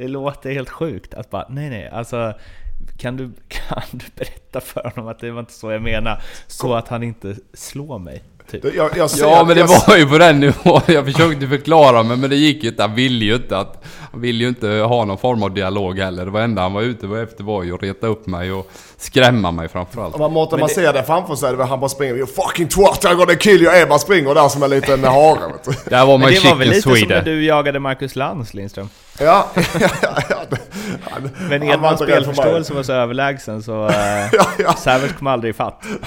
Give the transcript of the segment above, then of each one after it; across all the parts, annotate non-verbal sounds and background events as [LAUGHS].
det låter helt sjukt att bara, nej nej, alltså kan du, [LAUGHS] kan du berätta för honom att det var inte så jag menar? Så att han inte slår mig. Typ. Jag, jag ser, Ja men det jag, var ju på den nivån. [LAUGHS] Jag försökte förklara mig men det gick ju inte. Han ville ju inte att... Han ville ju inte ha någon form av dialog heller. Det var enda han var ute efter var ju att reta upp mig och skrämma mig framförallt. Om man, Mårten, man ser det framför sig, det var han bara springer You fucking twat, I'm gonna kill you! Ebba springer där som en liten hare. Där var Men man det var väl lite som när Sweden. du jagade Marcus Lantz Lindström? [LAUGHS] Ja, ja, ja. Han, [LAUGHS] Men Edmans spelförståelse var så överlägsen så uh, [LAUGHS] Ja, ja. Savage kom aldrig ifatt. [LAUGHS]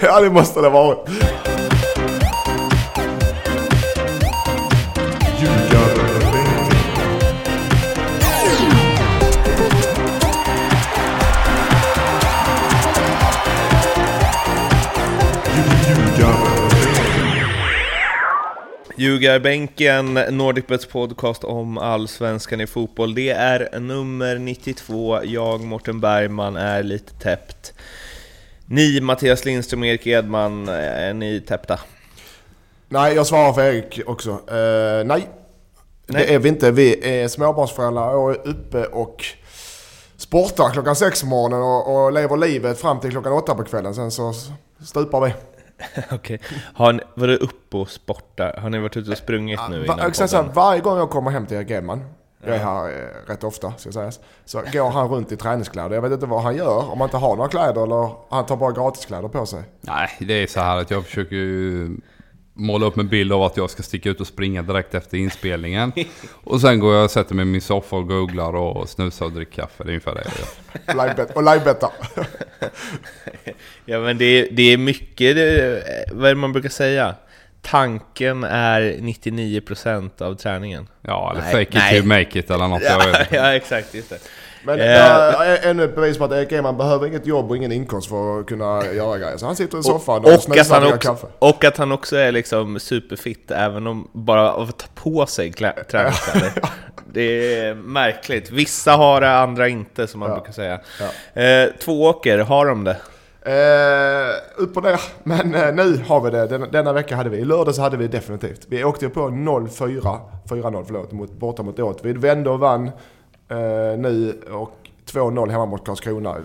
ja, det måste det ha varit. Ljugarbänken, Nordicbets podcast om allsvenskan i fotboll. Det är nummer 92. Jag, Mårten Bergman, är lite täppt. Ni, Mattias Lindström och Erik Edman, är ni täppta? Nej, jag svarar för Erik också. Eh, nej. Nej. det är vi inte. Vi är småbarnsföräldrar och är uppe och sportar klockan sex på morgonen och, och lever livet fram till klockan åtta på kvällen. Sen så stupar vi. [LAUGHS] Okej. Har ni varit uppe och sportat? Har ni varit ute och sprungit nu Va, innan exakt podden? varje gång jag kommer hem till Edman, jag är här eh, rätt ofta ska sägas, så går han runt i träningskläder. Jag vet inte vad han gör, om han inte har några kläder eller han tar bara gratiskläder på sig. Nej, det är så här att jag försöker ju måla upp en bild av att jag ska sticka ut och springa direkt efter inspelningen. Och sen går jag och sätter mig i min soffa och googlar och snusar och dricker kaffe. Det är ungefär det jag gör. [LAUGHS] Livebet, och livebettar. [LAUGHS] Ja men det är, det är mycket, det, vad är det man brukar säga? Tanken är 99% av träningen. Ja, eller Nej, fake it nej. till make it eller något. Jag [LAUGHS] Ja, vet. inte. ja exakt, just det. Men är ännu ett bevis på att Erik Edman behöver inget jobb och ingen inkomst för att kunna göra grejer. Så han sitter i soffan och, Och att, snusar han och också, kaffe. och att han också är liksom superfit, även om bara av att ta på sig klä- träningskläder. [LAUGHS] Det är märkligt. Vissa har det, andra inte, som man Ja. brukar säga. Eh, två åker, har de det? Eh, upp och ner. Men eh, nu har vi det. Den, denna vecka hade vi. I lördags hade vi definitivt. Vi åkte på 0-4. 4-0 förlåt. Mot, borta mot Åtvid. Vi vände och vann eh, nu. Och 2-0 hemma mot Karlskrona.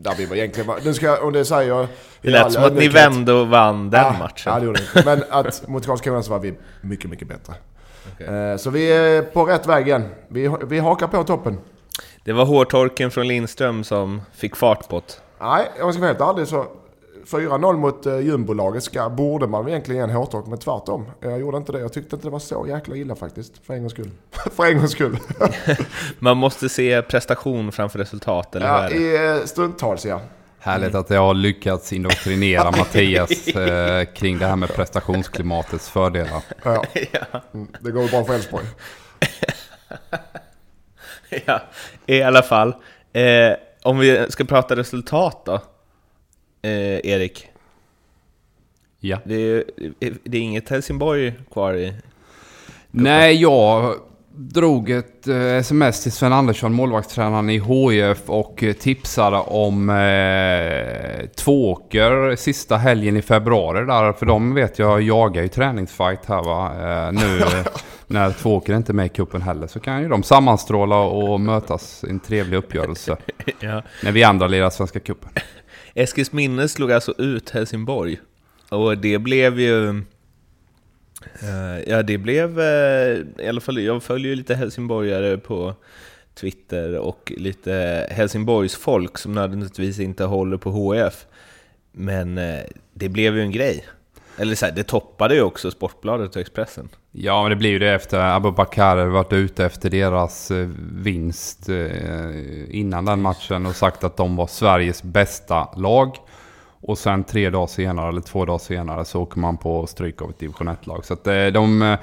Där vi var egentligen... var- Nu ska jag, om det säger jag... Det lät som att ni vände och vann den ja, matchen. Ja, det gjorde vi. Men att mot Karlskrona så var vi mycket, mycket bättre. Eh, så vi är på rätt väg igen. Vi, vi hakar på toppen. Det var hårtorken från Lindström som fick fart på det. Nej, om jag ska vara helt ärlig så 4-0 mot uh, jumbolaget ska, borde man egentligen ge en hårtork, men tvärtom. Jag gjorde inte det. Jag tyckte inte det var så jäkla illa faktiskt. För en gångs skull. [LAUGHS] för en gångs skull. [LAUGHS] Man måste se prestation framför resultat, eller hur ja, i uh, stundtals ja. Härligt att jag har lyckats indoktrinera [LAUGHS] Mattias eh, kring det här med prestationsklimatets fördelar. ja. ja. Mm, det går bra för Elfsborg. ja, i alla fall. Eh, om vi ska prata resultat då, eh, Erik. Ja. Det är, det är inget Helsingborg kvar i... Nej, jag drog ett eh, sms till Sven Andersson, målvaktstränaren i HIF och tipsade om eh, Tvååker sista helgen i februari där. För de vet jag jagar ju träningsfight här va. Eh, nu [LAUGHS] när Tvååker inte är med i cupen heller så kan ju de sammanstråla och mötas i en trevlig uppgörelse. [LAUGHS] Ja. När vi andra lirar Svenska cupen. Eskilsminne slog alltså ut Helsingborg. Och det blev ju... Eh, ja, det blev... Eh, I alla fall, jag följer ju lite helsingborgare på Twitter och lite Helsingborgs folk som nödvändigtvis inte håller på HF. Men eh, det blev ju en grej. Eller så här, det toppade ju också Sportbladet och Expressen. Ja, men det blir ju det efter Abubakar varit ute efter deras eh, vinst eh, innan den matchen och sagt att de var Sveriges bästa lag. Och sen tre dagar senare, eller två dagar senare, så åker man på stryk av ett division 1-lag. Så att eh, de...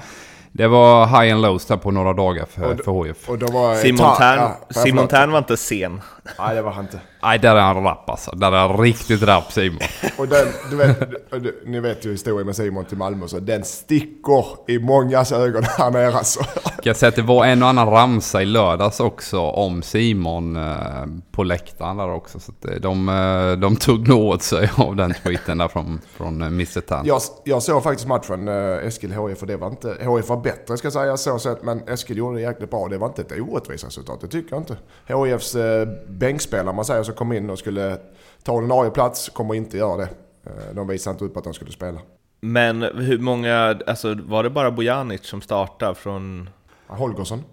Det var high and lows där på några dagar för, Och för HIF. Och då var Simon Tern, ja, Simon. Tern var inte sen Nej, det var han inte. Nej, där är han rapp alltså. Där är han riktigt rapp Simon. [LAUGHS] Och den, du vet, ni vet ju historien med Simon till Malmö, så den sticker i mångas ögon [LAUGHS] här nere alltså. Kan jag säga att det var en och annan ramsa i lördags också om Simon eh, på läktaren där också. Så eh, de, eh, de tog nog åt sig av den tweeten där från, från Mr Tan. Jag, jag såg faktiskt matchen, eh, Eskil HIF, och det var inte... HIF var bättre ska jag säga så sett, men Eskil gjorde det jäkligt bra. Det var inte ett orättvist resultat, det tycker jag inte. HIFs bänkspelare, man säger, som kom in och skulle ta ordinarie plats, kommer inte göra det. Eh, de visade inte upp att de skulle spela. Men hur många, alltså var det bara Bojanic som startade från... Holgersson.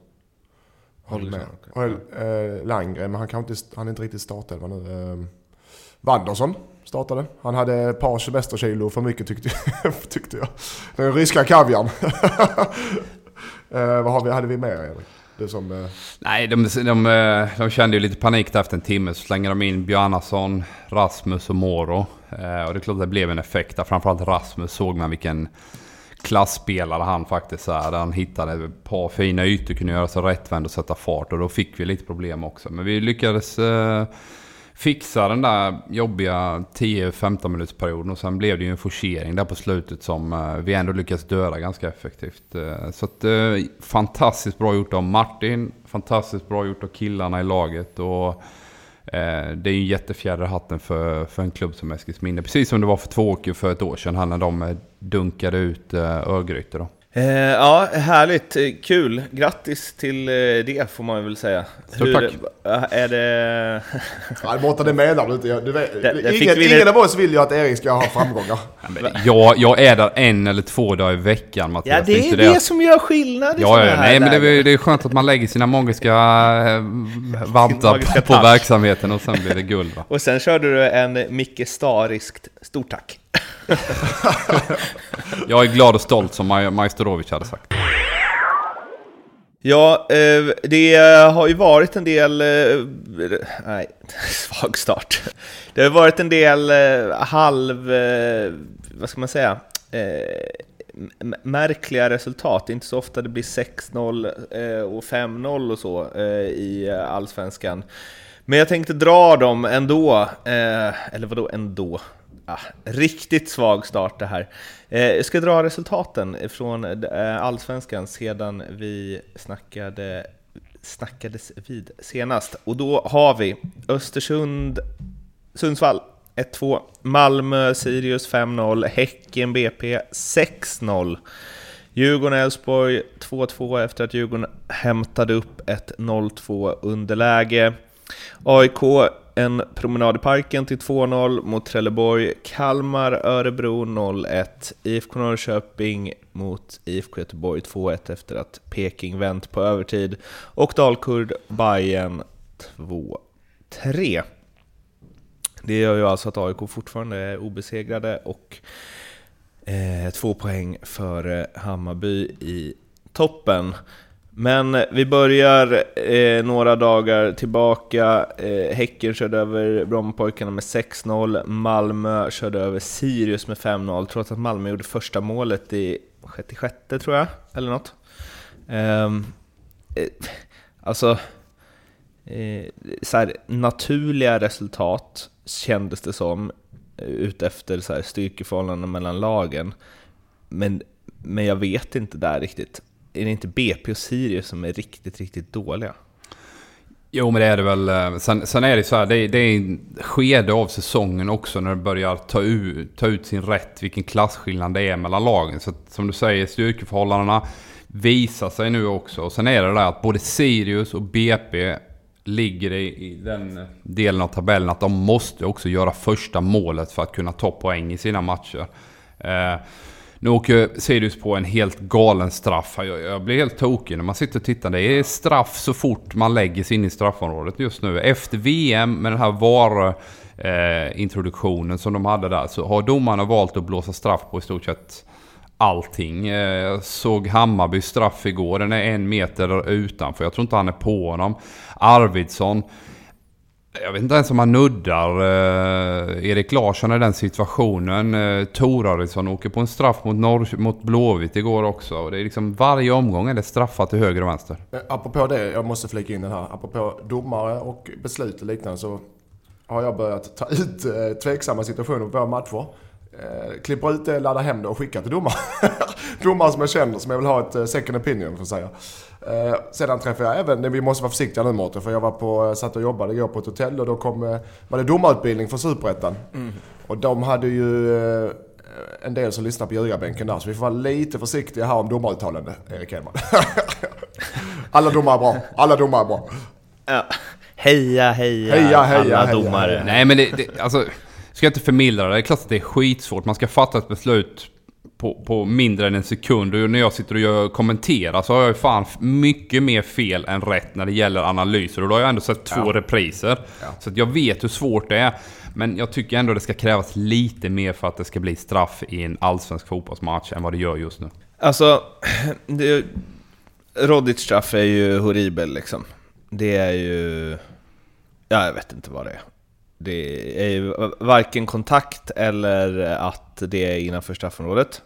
Holgersson, med. Och, eh, Landgren, men han kan inte, han är inte riktigt startelva nu. Eh, Wanderson startade. Han hade ett par semesterkilo för mycket tyckte, [LAUGHS] tyckte jag. Den ryska kaviarn. [LAUGHS] eh, vad har vi, hade vi mer Erik? Det som, eh, Nej, de, de, eh, de kände ju lite panik där efter en timme. Så slänger de in Bjarnason, Rasmus och Moro. Eh, och det är klart att det blev en effekt där. Framförallt Rasmus såg man vilken klassspelare han faktiskt är. Där han hittade ett par fina ytor, kunde göra sig rättvänd och sätta fart. Och då fick vi lite problem också. Men vi lyckades eh, fixa den där jobbiga 10-15 minutersperioden. Och sen blev det ju en forcering där på slutet som eh, vi ändå lyckades döda ganska effektivt. Eh, så att, eh, fantastiskt bra gjort av Martin. Fantastiskt bra gjort av killarna i laget. Och det är ju en jättefjäder i hatten för, för en klubb som Eskilsminne. Precis som det var för Tvååker för ett år sedan här när de dunkade ut Örgryte då. Eh, ja, härligt. Eh, Kul. Grattis till eh, det får man väl säga. Stort tack. Är det... [LAUGHS] nej, borta det menar du inte. Du vet, Det- det ingen, ingen av oss vill ju att Erik ska ha framgångar. [LAUGHS] Jag, jag är där en eller två dagar i veckan Mattias. Ja, det är inte det att- som gör skillnad i Ja, ja, nej men det, är- det är skönt att man lägger sina magiska vantar magiska på, på verksamheten och sen blir det guld va? [LAUGHS] Och sen körde du en Micke Stariskt stort tack. [LAUGHS] Jag är glad och stolt som Maj- Majstorovic hade sagt. Ja, eh, det har ju varit en del... Eh, nej, [LAUGHS] svag start. Det har varit en del eh, halv... Vad ska man säga? Märkliga resultat. Det är inte så ofta det blir 6-0 och 5-0 och så i Allsvenskan. Men jag tänkte dra dem ändå. Eller vadå ändå? Ah, riktigt svag start det här. Eh, jag ska dra resultaten från eh, Allsvenskan sedan vi snackade, snackades vid senast. Och då har vi Östersund, Sundsvall 1-2, Malmö, Sirius 5-0, Häcken, BP 6-0. Djurgården-Elfsborg 2-2 efter att Djurgården hämtade upp ett 0-2 underläge. AIK en promenad i parken till 2-0 mot Trelleborg. Kalmar, Örebro 0-1. IFK Norrköping mot IFK Göteborg 2-1 efter att Peking vänt på övertid. Och Dalkurd, Bayern 2-3. Det gör ju alltså att AIK fortfarande är obesegrade och eh, två poäng före Hammarby i toppen. Men eh, vi börjar eh, några dagar tillbaka. Eh, häcken körde över Brommapojkarna med 6-0. Malmö körde över Sirius med 5-0, trots att Malmö gjorde första målet i 66 tror jag, eller något. Eh, eh, alltså, eh, så här, naturliga resultat kändes det som, eh, utefter så här, styrkeförhållanden mellan lagen. Men, men jag vet inte där riktigt. Är det inte BP och Sirius som är riktigt, riktigt dåliga? Jo men det är det väl. Eh, sen, sen är det så här, det är, det är en skede av säsongen också när det börjar ta ut, ta ut sin rätt, vilken klasskillnad det är mellan lagen. Så att, som du säger, styrkeförhållandena visar sig nu också. Och sen är det där att både Sirius och BP ligger i, i den delen av tabellen att de måste också göra första målet för att kunna ta poäng i sina matcher. Eh, nu åker Sirius på en helt galen straff. Jag, jag blir helt tokig när man sitter och tittar. Det är straff så fort man lägger sig in i straffområdet just nu. Efter VM med den här VAR eh, introduktionen som de hade där så har domarna valt att blåsa straff på i stort sett allting. Eh, jag såg Hammarby straff igår. Den är en meter utanför. Jag tror inte han är på honom. Arvidsson jag vet inte ens om man nuddar eh, Erik Larsson i den situationen. Eh, Torarisson åker på en straff mot, Norr, mot Blåvitt igår också. Och det är liksom varje omgång är det straffat till höger och vänster. Eh, Apropå det, jag måste flika in den här. Apropå domare och beslut och liknande så har jag börjat ta ut eh, tveksamma situationer på våra matcher. Eh, klipper ut det, laddar hem det och skickar till domare. [LAUGHS] domare som jag känner, som jag vill ha ett eh, second opinion för att säga. Eh, sedan träffade jag även, vi måste vara försiktiga nu Mårten, för jag var på, eh, satt och jobbade igår på ett hotell och då kom, eh, var det domarutbildning för Superettan. Och de hade ju eh, en del som lyssnar på ljugarbänken där, så vi får vara lite försiktiga här om domaruttalande, Erik Hedman. [LAUGHS] Alla domare är bra, alla domare är bra. Ja. Heja, heja, Heja, heja, alla heja, domare. heja. Nej men det, det alltså, ska jag inte förmildra det. Det är klart att det är skitsvårt. Man ska fatta ett beslut på, på mindre än en sekund. Och när jag sitter och gör, kommenterar så har jag ju fan mycket mer fel än rätt när det gäller analyser. Och då har jag ändå sett två repriser. Så att jag vet hur svårt det är. Men jag tycker ändå det ska krävas lite mer för att det ska bli straff i en allsvensk fotbollsmatch än vad det gör just nu. Alltså, [CLEARS THROAT] det, Rodic straff är ju horribel liksom. Det är ju... Ja, jag vet inte vad det är. Det är ju varken kontakt eller att det är innanför straffområdet.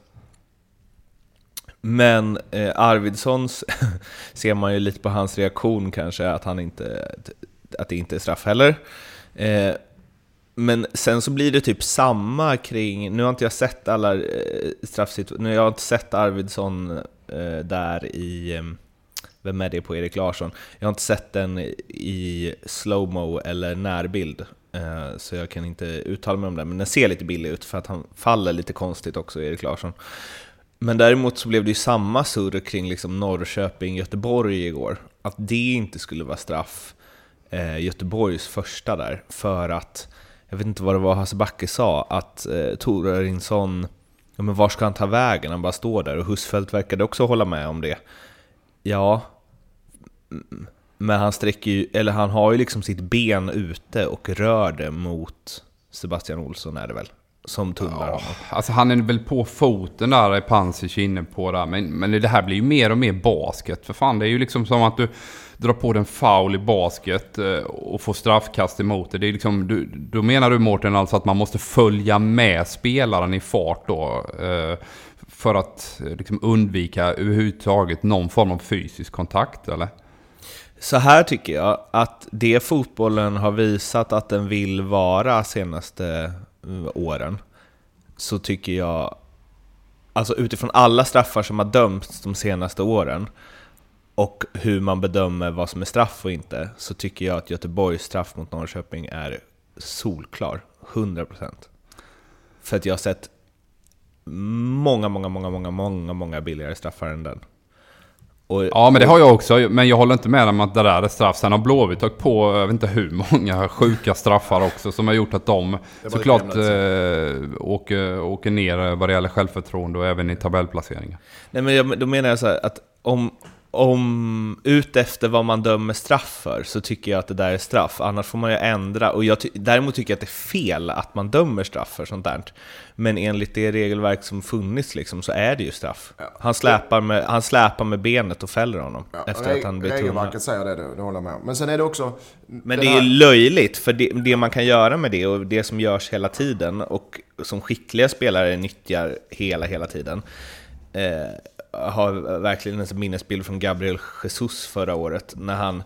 Men eh, Arvidssons [LAUGHS] ser man ju lite på hans reaktion kanske, att, han inte, att det inte är straff heller. Eh, men sen så blir det typ samma kring, nu har inte jag sett alla eh, straffsituationer, jag har inte sett Arvidsson eh, där i, eh, vem är det på Erik Larsson? Jag har inte sett den i slowmo eller närbild, eh, så jag kan inte uttala mig om den, men den ser lite billig ut för att han faller lite konstigt också, Erik Larsson. Men däremot så blev det ju samma surr kring liksom Norrköping-Göteborg igår, att det inte skulle vara straff, eh, Göteborgs första där, för att jag vet inte vad det var Hasse Backe sa, att eh, Torarinsson, ja men var ska han ta vägen? Han bara står där och Husfeldt verkade också hålla med om det. Ja, men han sträcker ju, eller han har ju liksom sitt ben ute och rör det mot Sebastian Olsson är det väl, som tunnlar honom. Alltså han är väl på foten där, är Pansic inne på där. Men, men det här blir ju mer och mer basket. För fan, det är ju liksom som att du drar på dig en foul i basket eh, och får straffkast emot det. det är liksom, du, då menar du Mårten alltså att man måste följa med spelaren i fart då? Eh, för att eh, liksom undvika överhuvudtaget någon form av fysisk kontakt eller? Så här tycker jag att det fotbollen har visat att den vill vara senaste Eh, åren, så tycker jag, alltså utifrån alla straffar som har dömts de senaste åren, och hur man bedömer vad som är straff och inte, så tycker jag att Göteborgs straff mot Norrköping är solklar, 100%. För att jag har sett många, många, många, många, många, många billigare straffar än den. Och, Ja men det har jag också, men jag håller inte med om att det där är straff. Sen har Blåvitt tagit på, jag vet inte hur många sjuka straffar också som har gjort att de såklart eh, åker, åker ner vad det gäller självförtroende och även i tabellplaceringar. Nej men jag, då menar jag så här att om, om ut efter vad man dömer straff för så tycker jag att det där är straff, annars får man ju ändra. Och jag ty däremot tycker jag att det är fel att man dömer straff för sånt där. Men enligt det regelverk som funnits liksom, så är det ju straff. Han, släpar med, han släpar med benet och fäller honom efter att han blir tunnad. Regelverket säger det, det, håller jag med om. Men sen är det också... Men det är löjligt, för det, det man kan göra med det och det som görs hela tiden och som skickliga spelare nyttjar hela, hela tiden eh, har verkligen en minnesbild från Gabriel Jesus förra året när han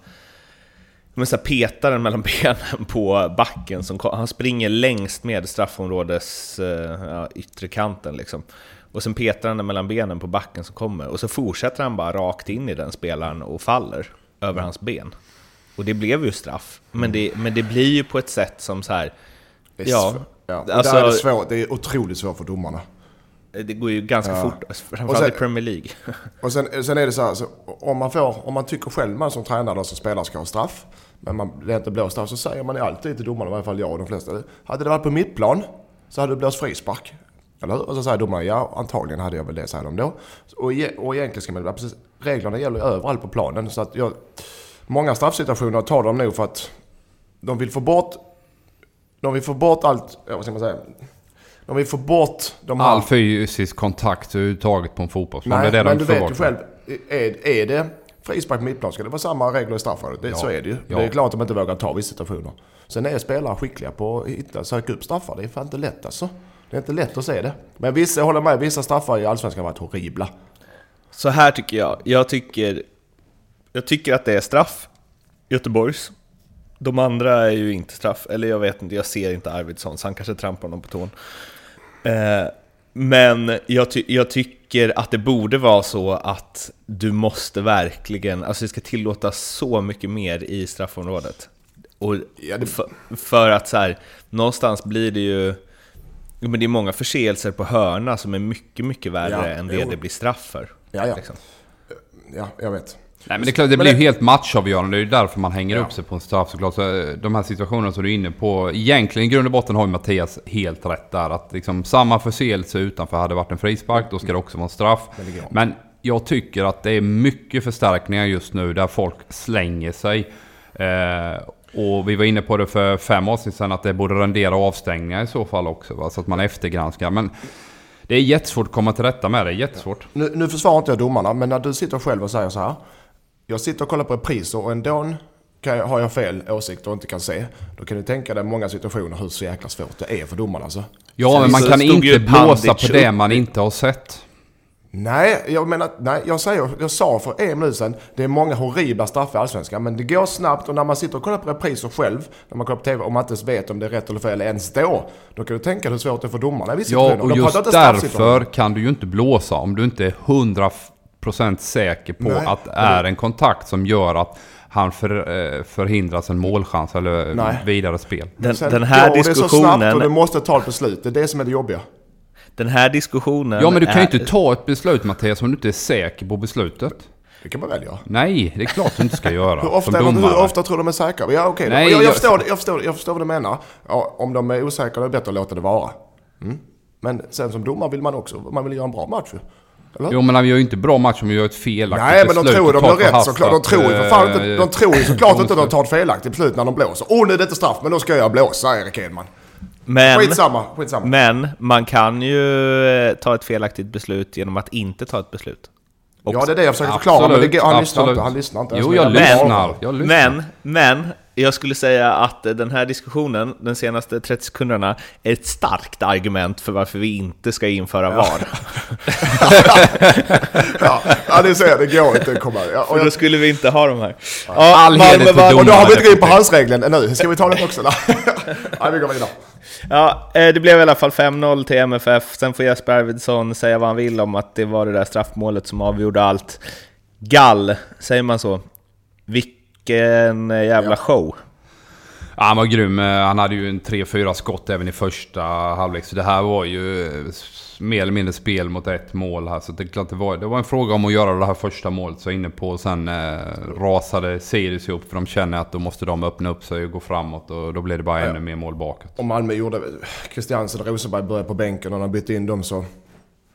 men så här petar den mellan [LAUGHS] benen på backen. Som, han springer längst med straffområdes eh, ja, yttre kanten liksom. Och sen petar han den mellan benen på backen som kommer. Och så fortsätter han bara rakt in i den spelaren och faller över hans ben. Och det blev ju straff. Men det, men det blir ju på ett sätt som så här. Det är Ja, ja. Alltså- där är det, svårt. det är otroligt svårt för domarna. Det går ju ganska Ja. fort, Och framförallt sen- i Premier League. [LAUGHS] Och sen, sen är det så här, så om, man får, om man tycker själv man som tränare då, som spelare ska ha straff, men man blir inte blåst av, så säger man ju alltid till domarna, i varje fall jag och de flesta. Hade det varit på mitt plan så hade det blåst frispark. Eller hur? Och så säger domarna, ja antagligen hade jag väl det, säger de då. Och, och egentligen ska man, ja, precis, reglerna gäller ju överallt på planen. Så att jag, många straffsituationer tar de nog för att de vill få bort, de vill få bort allt, vad ska man säga? De vill få bort de här... All fysisk kontakt överhuvudtaget på en fotbollsplan. det är det men de du får vet ju själv. Är, är det frispark på mittplan ska det vara samma regler i straffområdet. Det, Ja. Så är det ju. Ja. Det är klart att de inte vågar ta vissa situationer. Sen är spelare skickliga på att hitta, söka upp straffar. Det är fan inte lätt alltså. Det är inte lätt att se det. Men vissa, jag håller med, vissa straffar i Allsvenskan har varit horribla. Så här tycker jag. Jag tycker, jag tycker att det är straff. Göteborgs. De andra är ju inte straff. Eller jag vet inte, jag ser inte Arvidsson, så han kanske trampar honom på tån. Eh, men jag, ty jag tycker att det borde vara så att du måste verkligen, alltså det ska tillåtas så mycket mer i straffområdet. Och för, för att så här, någonstans blir det ju, men det är många förseelser på hörna som är mycket, mycket värre Ja, än det jo. det blir straff för. Ja, ja. liksom. Ja, jag vet. Nej men det är klart, det Men blir ju det- helt matchavgörande. Det är ju därför man hänger Ja. upp sig på en straff såklart. Så eh, de här situationerna som du är inne på. Egentligen i grund och botten har ju Mattias helt rätt där. Att liksom samma förseelse utanför hade varit en frispark, då ska det också vara en straff. Men jag tycker att det är mycket förstärkningar just nu där folk slänger sig. Eh, och vi var inne på det för fem avsnitt sedan att det borde rendera avstängningar i så fall också. Va? Så att man eftergranskar. Men det är jättesvårt att komma till rätta med det. Jättesvårt. Nu, nu försvarar inte jag domarna, men när du sitter själv och säger så här. Jag sitter och kollar på repriser och ändå kan jag, har jag fel åsikt och inte kan se. Då kan du tänka dig många situationer hur så jäkla svårt det är för domarna alltså. Ja, men man kan inte blåsa på det man inte har sett. Nej, jag menar, nej, jag säger, jag sa för en minut sedan, det är många horribla straffar i Allsvenskan, men det går snabbt och när man sitter och kollar på repriser själv, när man kollar på TV, och man inte ens vet om det är rätt eller fel ens då, då kan du tänka dig hur svårt det är för domarna i vissa Ja, och just därför kan du ju inte blåsa om du inte är 100% säker på Nej. att det är en kontakt som gör att han för, eh, förhindras en målchans eller Nej. vidare spel. Den, Sen den här går det så snabbt och du diskussionen, måste ta ett beslut, det är det som är det jobbiga. den här diskussionen Ja, men du kan ju är- inte ta ett beslut Mattias om du inte är säker på beslutet. Det kan man väl göra. Nej, det är klart du inte ska göra. [LAUGHS] Hur ofta, är hur ofta tror de är säkra? Ja, okej. då. Nej, jag, jag, förstår, jag, förstår, jag förstår vad du menar. Ja, om de är osäkra, då är det bättre att låta det vara. Mm. Men sen som domare vill man också, man vill göra en bra match. Eller? Jo, men vi gör ju inte bra match om vi gör ett felaktigt Nej, men de tror de gör rätt såklart. De tror ju för fan inte, eh, de tror ju såklart [LAUGHS] inte att de tar ett felaktigt beslut när de blåser. Åh, nu är det inte straff, men då ska jag blåsa, Erik Edman. men, Skitsamma, skitsamma. men man kan ju eh, ta ett felaktigt beslut genom att inte ta ett beslut. Ja, det är det jag försöker förklara, men det, han lyssnar absolut. inte. Han lyssnar inte. Jo, jag lyssnar. Jag lyssnar. Men, men, jag skulle säga att den här diskussionen, de senaste 30 sekunderna, är ett starkt argument för varför vi inte ska införa VAR. [LAUGHS] Ja, ja, det ser jag. Det går inte att komma... Ja, och, För jag, då skulle vi inte ha de här. Ja, All heder vann- och då har vi inte gått in på handsregeln ännu. Ska vi ta den också? Nej, [LAUGHS] vi går vidare. Ja, eh, det blev i alla fall 5-0 till MFF. Sen får Jesper Arvidsson säga vad han vill om att det var det där straffmålet som avgjorde allt. Gall, säger man så? Vilken eh, jävla Ja. show. Ja, han var grym. Eh, Han hade ju en 3-4 skott även i första halvlek. Så det här var ju eh, mer eller mindre spel mot ett mål här. Så det är klart det var, det var en fråga om att göra det här första målet så jag är inne på. Och sen eh, rasade Sirius ihop för de känner att då måste de öppna upp sig och gå framåt. Och då blev det bara ännu mer mål bakåt. Och Malmö gjorde... Christiansen och Rosenberg började på bänken och när de bytte in dem så...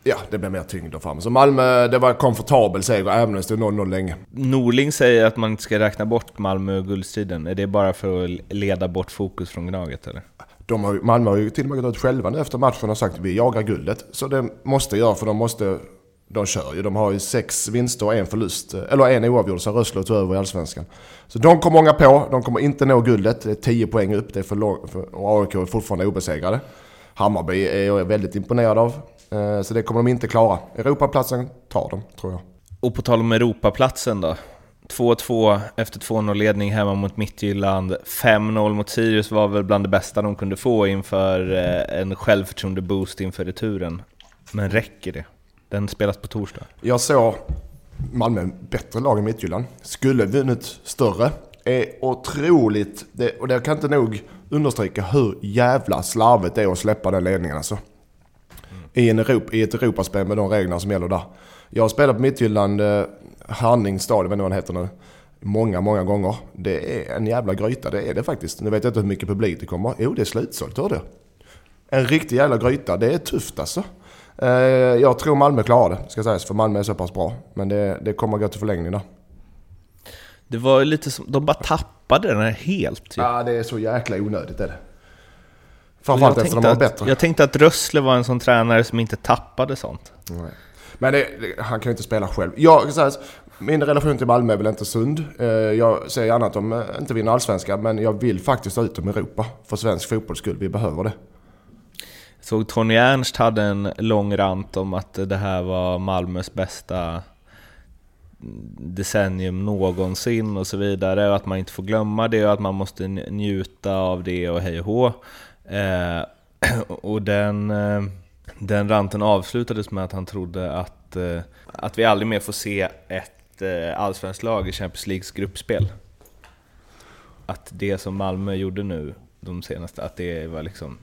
Ja, det blev mer tyngd där framme. Så Malmö, det var en komfortabel seger även om det stod 0-0 länge. Norling säger att man inte ska räkna bort Malmö och guldstriden. Är det bara för att leda bort fokus från Gnaget eller? De har, Malmö har ju till och med gått ut själva nu efter matchen och sagt att vi jagar guldet. Så det måste göra för de måste... De kör ju. De har ju sex vinster och en förlust. Eller en oavgjord sen Rössle tog över i Allsvenskan. Så de kommer många på. De kommer inte nå guldet. Det är 10 poäng upp. Det är för lång, för, och AIK är fortfarande obesegrade. Hammarby är jag väldigt imponerad av. Eh, Så det kommer de inte klara. Europaplatsen tar de, tror jag. Och på tal om Europaplatsen då. 2-2 efter 2-0-ledning hemma mot Midtjylland. 5-0 mot Sirius var väl bland det bästa de kunde få inför eh, en självförtroende-boost inför returen. Men räcker det? Den spelas på torsdag. Jag såg Malmö bättre lag än Midtjylland. Skulle vunnit större. Är otroligt, det, och det kan inte nog understryka hur jävla slarvigt det är att släppa den ledningen alltså. I, en Europa, I ett Europaspel med de reglerna som gäller där. Jag har spelat på Midtjylland, eh, Harning stad, jag vet vad den heter nu. Många, många gånger. Det är en jävla gryta, det är det faktiskt. Nu vet jag inte hur mycket publik det kommer. Jo, det är slutsålt, hörde jag. En riktig jävla gryta, det är tufft alltså. Eh, Jag tror Malmö klarar det, ska sägas, för Malmö är så pass bra. Men det, det kommer gå till förlängning där. Det var ju lite som, de bara tappade den här helt ju. Ja, det är så jäkla onödigt är det. Framförallt efter de var att, bättre. jag tänkte att Rössle var en sån tränare som inte tappade sånt. Nej. Men det, det, han kan ju inte spela själv. Jag, så här, min relation till Malmö är väl inte sund. Eh, jag säger gärna att de eh, inte vinner allsvenskan, men jag vill faktiskt ha ut dem i Europa. För svensk fotbolls skull, vi behöver det. såg Tony Ernst hade en lång rant om att det här var Malmös bästa decennium någonsin och så vidare och att man inte får glömma det och att man måste njuta av det och hej och hå. Eh, [CLEARS THROAT] och den, eh, den ranten avslutades med att han trodde att, eh, att vi aldrig mer får se ett eh, allsvenskt lag i Champions Leagues gruppspel. Att det som Malmö gjorde nu, de senaste, att det var liksom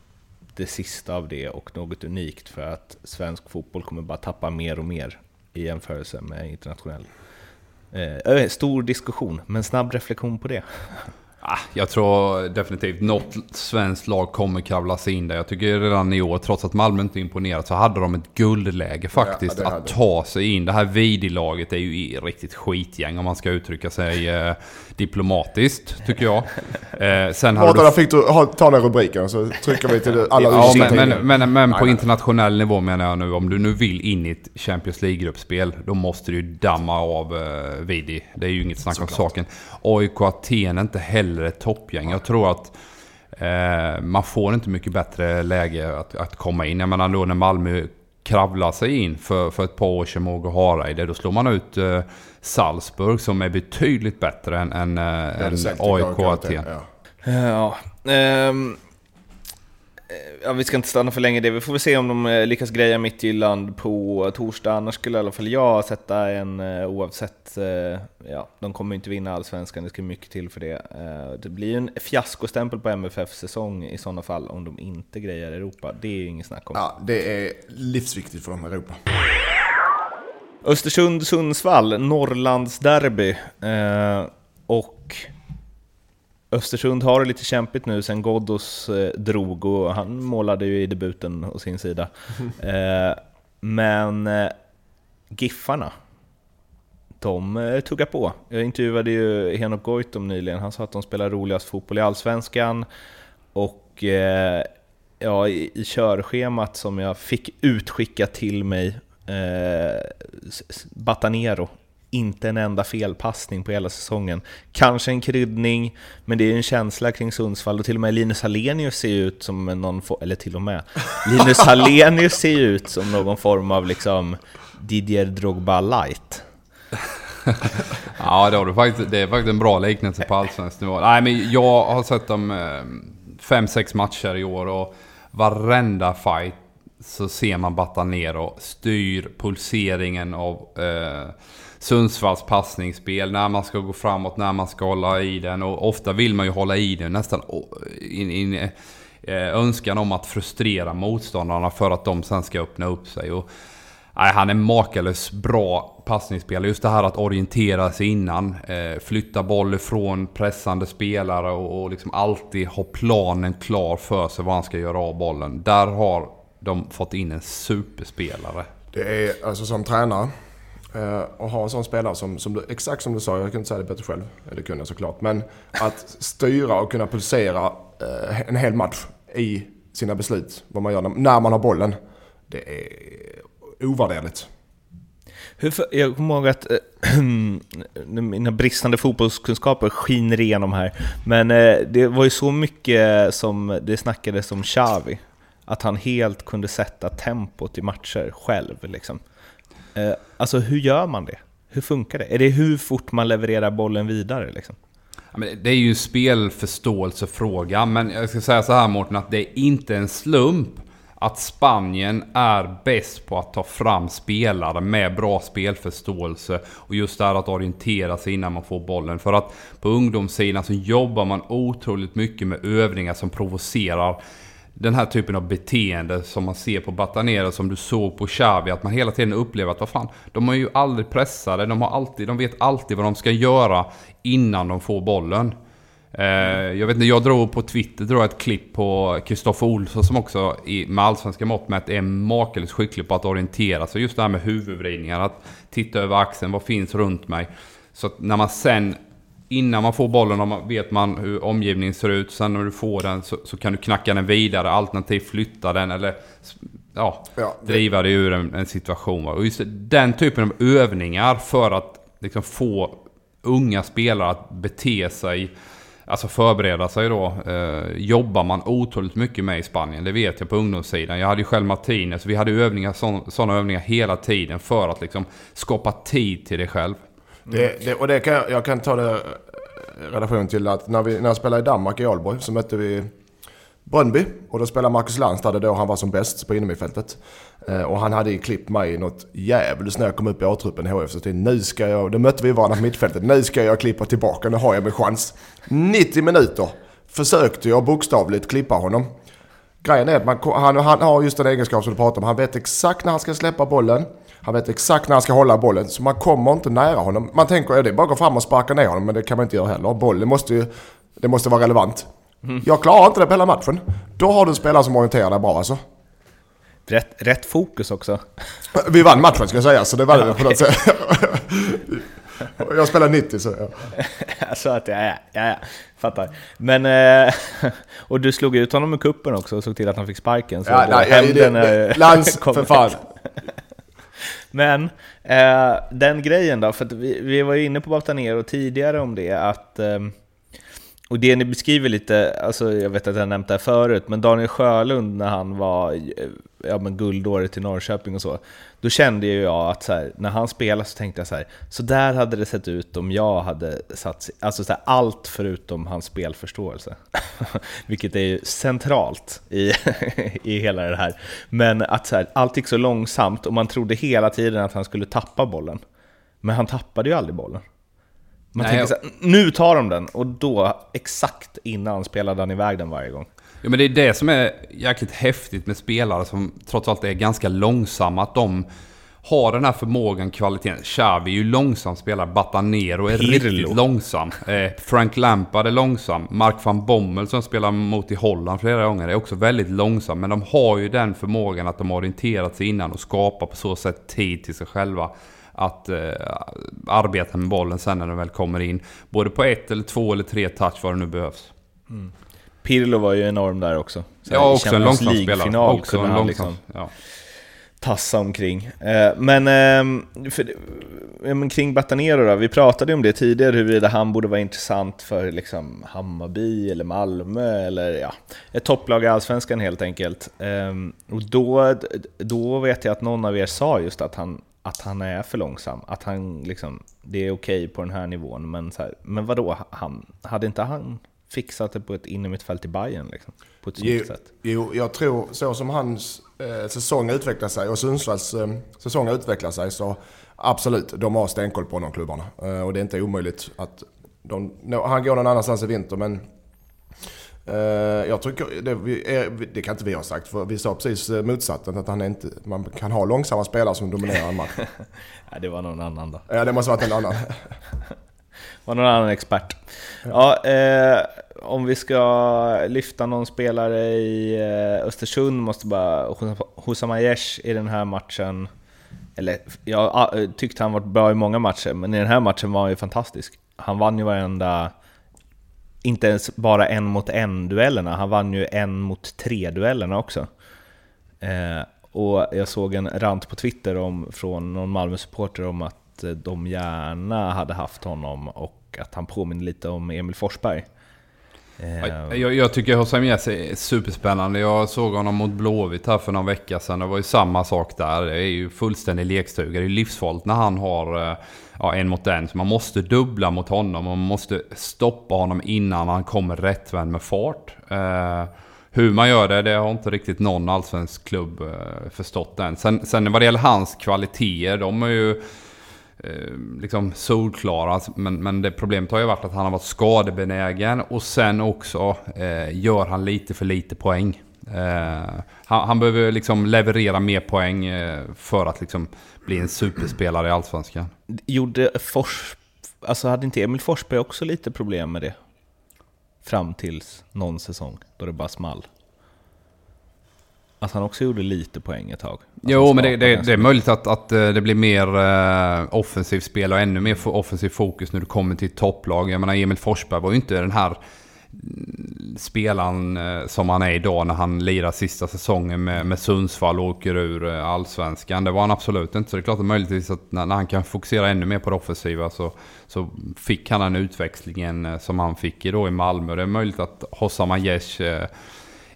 det sista av det och något unikt för att svensk fotboll kommer bara tappa mer och mer i jämförelse med internationell. Eh, stor diskussion, men snabb reflektion på det. [LAUGHS] Ah, jag tror definitivt något svenskt lag kommer kravla sig in där. Jag tycker redan i år, trots att Malmö inte imponerat, så hade de ett guldläge faktiskt ja, att ta sig in. Det här Vidi-laget är ju riktigt skitgäng om man ska uttrycka sig eh, diplomatiskt, tycker jag. Eh, sen hade du... fick du ta den rubriken så trycker vi till alla ja, men, men, men, men på internationell nivå menar jag nu, om du nu vill in i ett Champions League-gruppspel, då måste du damma av eh, Vidi. Det är ju inget snack om saken. AIK Aten är inte heller ett toppgäng. Jag tror att eh, man får inte mycket bättre läge att, att komma in. Jag menar då när Malmö kravlar sig in för, för ett par år sedan med Åge Hareide. Då slår man ut eh, Salzburg som är betydligt bättre än, än, äh, än AIK Aten. Ja. ja. Um, Ja, vi ska inte stanna för länge det. Vi får väl se om de eh, lyckas greja Midtjylland på torsdag. Annars skulle i alla fall jag sätta en eh, oavsett... Eh, ja, de kommer inte vinna allsvenskan, det ska mycket till för det. Det blir ju en fiaskostämpel på MFF säsong i sådana fall om de inte grejar Europa. Det är ju inget snack om. Ja, det är livsviktigt för dem Europa. Östersund-Sundsvall, Norrlandsderby. Och Östersund har det lite kämpigt nu sen Ghoddos eh, drog och han målade ju i debuten å sin sida. [LAUGHS] Eh, men eh, Giffarna, de tuggar på. Jag intervjuade ju Henok Goitom nyligen, han sa att de spelar roligast fotboll i Allsvenskan. Och ja, i, i körschemat som jag fick utskickat till mig, eh, Batanero inte en enda felpassning på hela säsongen. Kanske en kryddning, men det är en känsla kring Sundsvall och till och med Linus Hallenius ser ut som någon, eller till och med, Linus [LAUGHS] Hallenius ser ut som någon form av liksom Didier Drogba light. [LAUGHS] ja, det, har du faktiskt, det är faktiskt en bra liknelse på allsvensk nivå. Nej, men jag har sett dem eh, fem, sex matcher i år och varenda fight så ser man batta ner och styr pulseringen av eh, Sundsvalls passningsspel, när man ska gå framåt, när man ska hålla i den. Och ofta vill man ju hålla i den nästan in, in, eh, önskan om att frustrera motståndarna för att de sen ska öppna upp sig. Och, nej, han är makalös bra passningsspelare. Just det här att orientera sig innan. Eh, flytta boll ifrån pressande spelare och, och liksom alltid ha planen klar för sig vad han ska göra av bollen. Där har de fått in en superspelare. Det är alltså som tränare Eh, och ha en sån spelare som, som du, exakt som du sa, jag kunde inte säga det bättre själv. Det kunde jag såklart. Men att styra och kunna pulsera eh, en hel match i sina beslut. Vad man gör när, man har bollen. Det är ovärderligt. Hur, jag kommer ihåg att [CLEARS THROAT] äh, mina bristande fotbollskunskaper skiner igenom här. Men äh, det var ju så mycket som det snackades om Xavi. Att han helt kunde sätta tempot i matcher själv. Liksom. Eh, alltså hur gör man det? Hur funkar det? Är det hur fort man levererar bollen vidare? Liksom? Det är ju en spelförståelsefråga, men jag ska säga så här Mårten, att det är inte en slump att Spanien är bäst på att ta fram spelare med bra spelförståelse och just det här att orientera sig innan man får bollen. För att på ungdomssidan så jobbar man otroligt mycket med övningar som provocerar den här typen av beteende som man ser på Batanera, som du såg på Xavi, att man hela tiden upplever att vad fan, de är ju aldrig pressade, de, har alltid, de vet alltid vad de ska göra innan de får bollen. Eh, jag vet inte, jag drog på Twitter drog ett klipp på Kristoffer Olsson som också i, med allsvenska mått mätt är makalöst skicklig på att orientera sig. Just det här med huvudvridningar, att titta över axeln, vad finns runt mig? Så att när man sen innan man får bollen vet man hur omgivningen ser ut. Sen när du får den så, så kan du knacka den vidare, alternativt flytta den eller ja, ja det... driva dig ur en, en situation. Och just den typen av övningar för att liksom få unga spelare att bete sig Alltså förbereda sig då. Eh, jobbar man otroligt mycket med i Spanien. Det vet jag på ungdomssidan. Jag hade ju själv Martinez. Vi hade övningar, sådana övningar hela tiden för att liksom skapa tid till dig själv. Det, det, och det kan, jag kan ta det i relation till att när, vi, när jag spelade i Danmark i Aalborg så mötte vi Brönby och då spelade Marcus Lantz där då han var som bäst på innermittfältet. Eh, och han hade ju klippt mig något djävulskt när jag kom upp i A-truppen i HF. Så tänkte, nu ska jag, då mötte vi varandra på mittfältet. Nu ska jag klippa tillbaka, nu har jag min chans. 90 minuter försökte jag bokstavligt klippa honom. Grejen är att man, han, han har just den egenskap som du pratar om. Han vet exakt när han ska släppa bollen. Han vet exakt när han ska hålla bollen. Så man kommer inte nära honom. Man tänker att det är bara att gå fram och sparka ner honom. Men det kan man inte göra heller. Bollen måste ju... Det måste vara relevant. Mm. Jag klarar inte det på hela matchen. Då har du en spelare som orienterar dig bra alltså. Rätt, rätt fokus också. Vi vann matchen ska jag säga, så det var det på något sätt. [LAUGHS] Jag spelar 90 så ja. [LAUGHS] så att, ja, ja, ja, fattar. Men, eh, [LAUGHS] och du slog ut honom i kuppen också och såg till att han fick sparken. Så ja, nej, hämnden, det, det, Lans, för fan. Men, eh, den grejen då, för vi, vi var ju inne på Batanero tidigare om det, att eh, och det ni beskriver lite, alltså jag vet att jag nämnt det här förut, men Daniel Sjölund när han var ja, men guldåret i Norrköping och så, då kände ju jag att så här, när han spelade så tänkte jag så här, så där hade det sett ut om jag hade satt, alltså så här, allt förutom hans spelförståelse. [LAUGHS] Vilket är ju centralt i, [LAUGHS] i hela det här. Men att så här, allt gick så långsamt och man trodde hela tiden att han skulle tappa bollen. Men han tappade ju aldrig bollen. Man Nej, tänker så här, nu tar de den, och då, exakt innan, spelade han iväg den varje gång. Ja men det är det som är jäkligt häftigt med spelare som trots allt är ganska långsamma. Att de har den här förmågan, kvaliteten. Xavi är ju långsam spelare. Batanero är Pirlo. riktigt långsam. Eh, Frank Lampard är långsam. Mark van Bommel som spelar mot i Holland flera gånger är också väldigt långsam. Men de har ju den förmågan att de har orienterat sig innan och skapar på så sätt tid till sig själva att eh, arbeta med bollen sen när den väl kommer in. Både på ett eller två eller tre touch vad det nu behövs. Mm. Pirlo var ju enorm där också. Så ja, också en långsam spelare. Också en långsam, liksom ja. tassa omkring. Eh, men, ehm, för, men kring Batanero då, vi pratade om det tidigare, huruvida han borde vara intressant för liksom Hammarby eller Malmö eller ja, ett topplag i Allsvenskan helt enkelt. Ehm, och då, då vet jag att någon av er sa just att han, att han är för långsam, att han liksom, det är okej på den här nivån, men, så här, men vadå, han, hade inte han fixat det på ett innermittfält i Bayern liksom, på ett snyggt sätt? Jo, jag tror så som hans eh, säsong utvecklar sig och Sundsvalls eh, säsong utvecklar sig så absolut, de har stenkoll på de klubbarna. Eh, och det är inte omöjligt att de, no, han går någon annanstans i vinter men jag tycker, det, det, kan inte vi ha sagt, för vi sa precis eh, motsatsen. Att han inte, man kan ha långsamma spelare som dominerar en match. [LAUGHS] ja, det var någon annan då. Ja, det måste varit en annan. [LAUGHS] var någon annan expert. Ja, ja eh, om vi ska lyfta någon spelare i eh, Östersund måste bara... Hussam Aiesh i den här matchen... Eller jag tyckte han var bra i många matcher, men i den här matchen var han ju fantastisk. Han vann ju varenda inte ens bara en mot en-duellerna, han vann ju en mot tre-duellerna också. Eh, och jag såg en rant på Twitter om, från någon Malmö-supporter om att eh, de gärna hade haft honom och att han påminner lite om Emil Forsberg. Eh, jag, jag tycker Hossein Jesse är superspännande. Jag såg honom mot Blåvitt här för någon vecka sedan. Det var ju samma sak där. Det är ju fullständig lekstuga. Det är livsfarligt när han har eh, ja, en mot en. Så man måste dubbla mot honom. Man måste stoppa honom innan han kommer rättvänd med fart. Eh, hur man gör det, det har inte riktigt någon allsvensk klubb eh, förstått än. Sen, sen vad det gäller hans kvaliteter, de är ju Eh, liksom solklara. Men, men det problemet har ju varit att han har varit skadebenägen och sen också eh, gör han lite för lite poäng. Eh, han, han, behöver liksom leverera mer poäng eh, för att liksom bli en superspelare i Allsvenskan. Gjorde Fors... Alltså hade inte Emil Forsberg också lite problem med det? Fram tills någon säsong, då det bara small. Att han också gjorde lite poäng ett tag. Jo, men det, det, det, är möjligt att, att eh, det blir mer uh, offensivt spel och ännu mer offensivt fokus när du kommer till topplag. Jag menar, Emil Forsberg var ju inte den här spelaren eh, som han är idag när han lirar sista säsongen med, med Sundsvall och åker ur eh, Allsvenskan. Det var han absolut inte. Så det är klart att möjligtvis att när, när han kan fokusera ännu mer på det offensiva så, så fick han den utväxlingen eh, som han fick då i Malmö. Det är möjligt att Hossam Aiesh eh,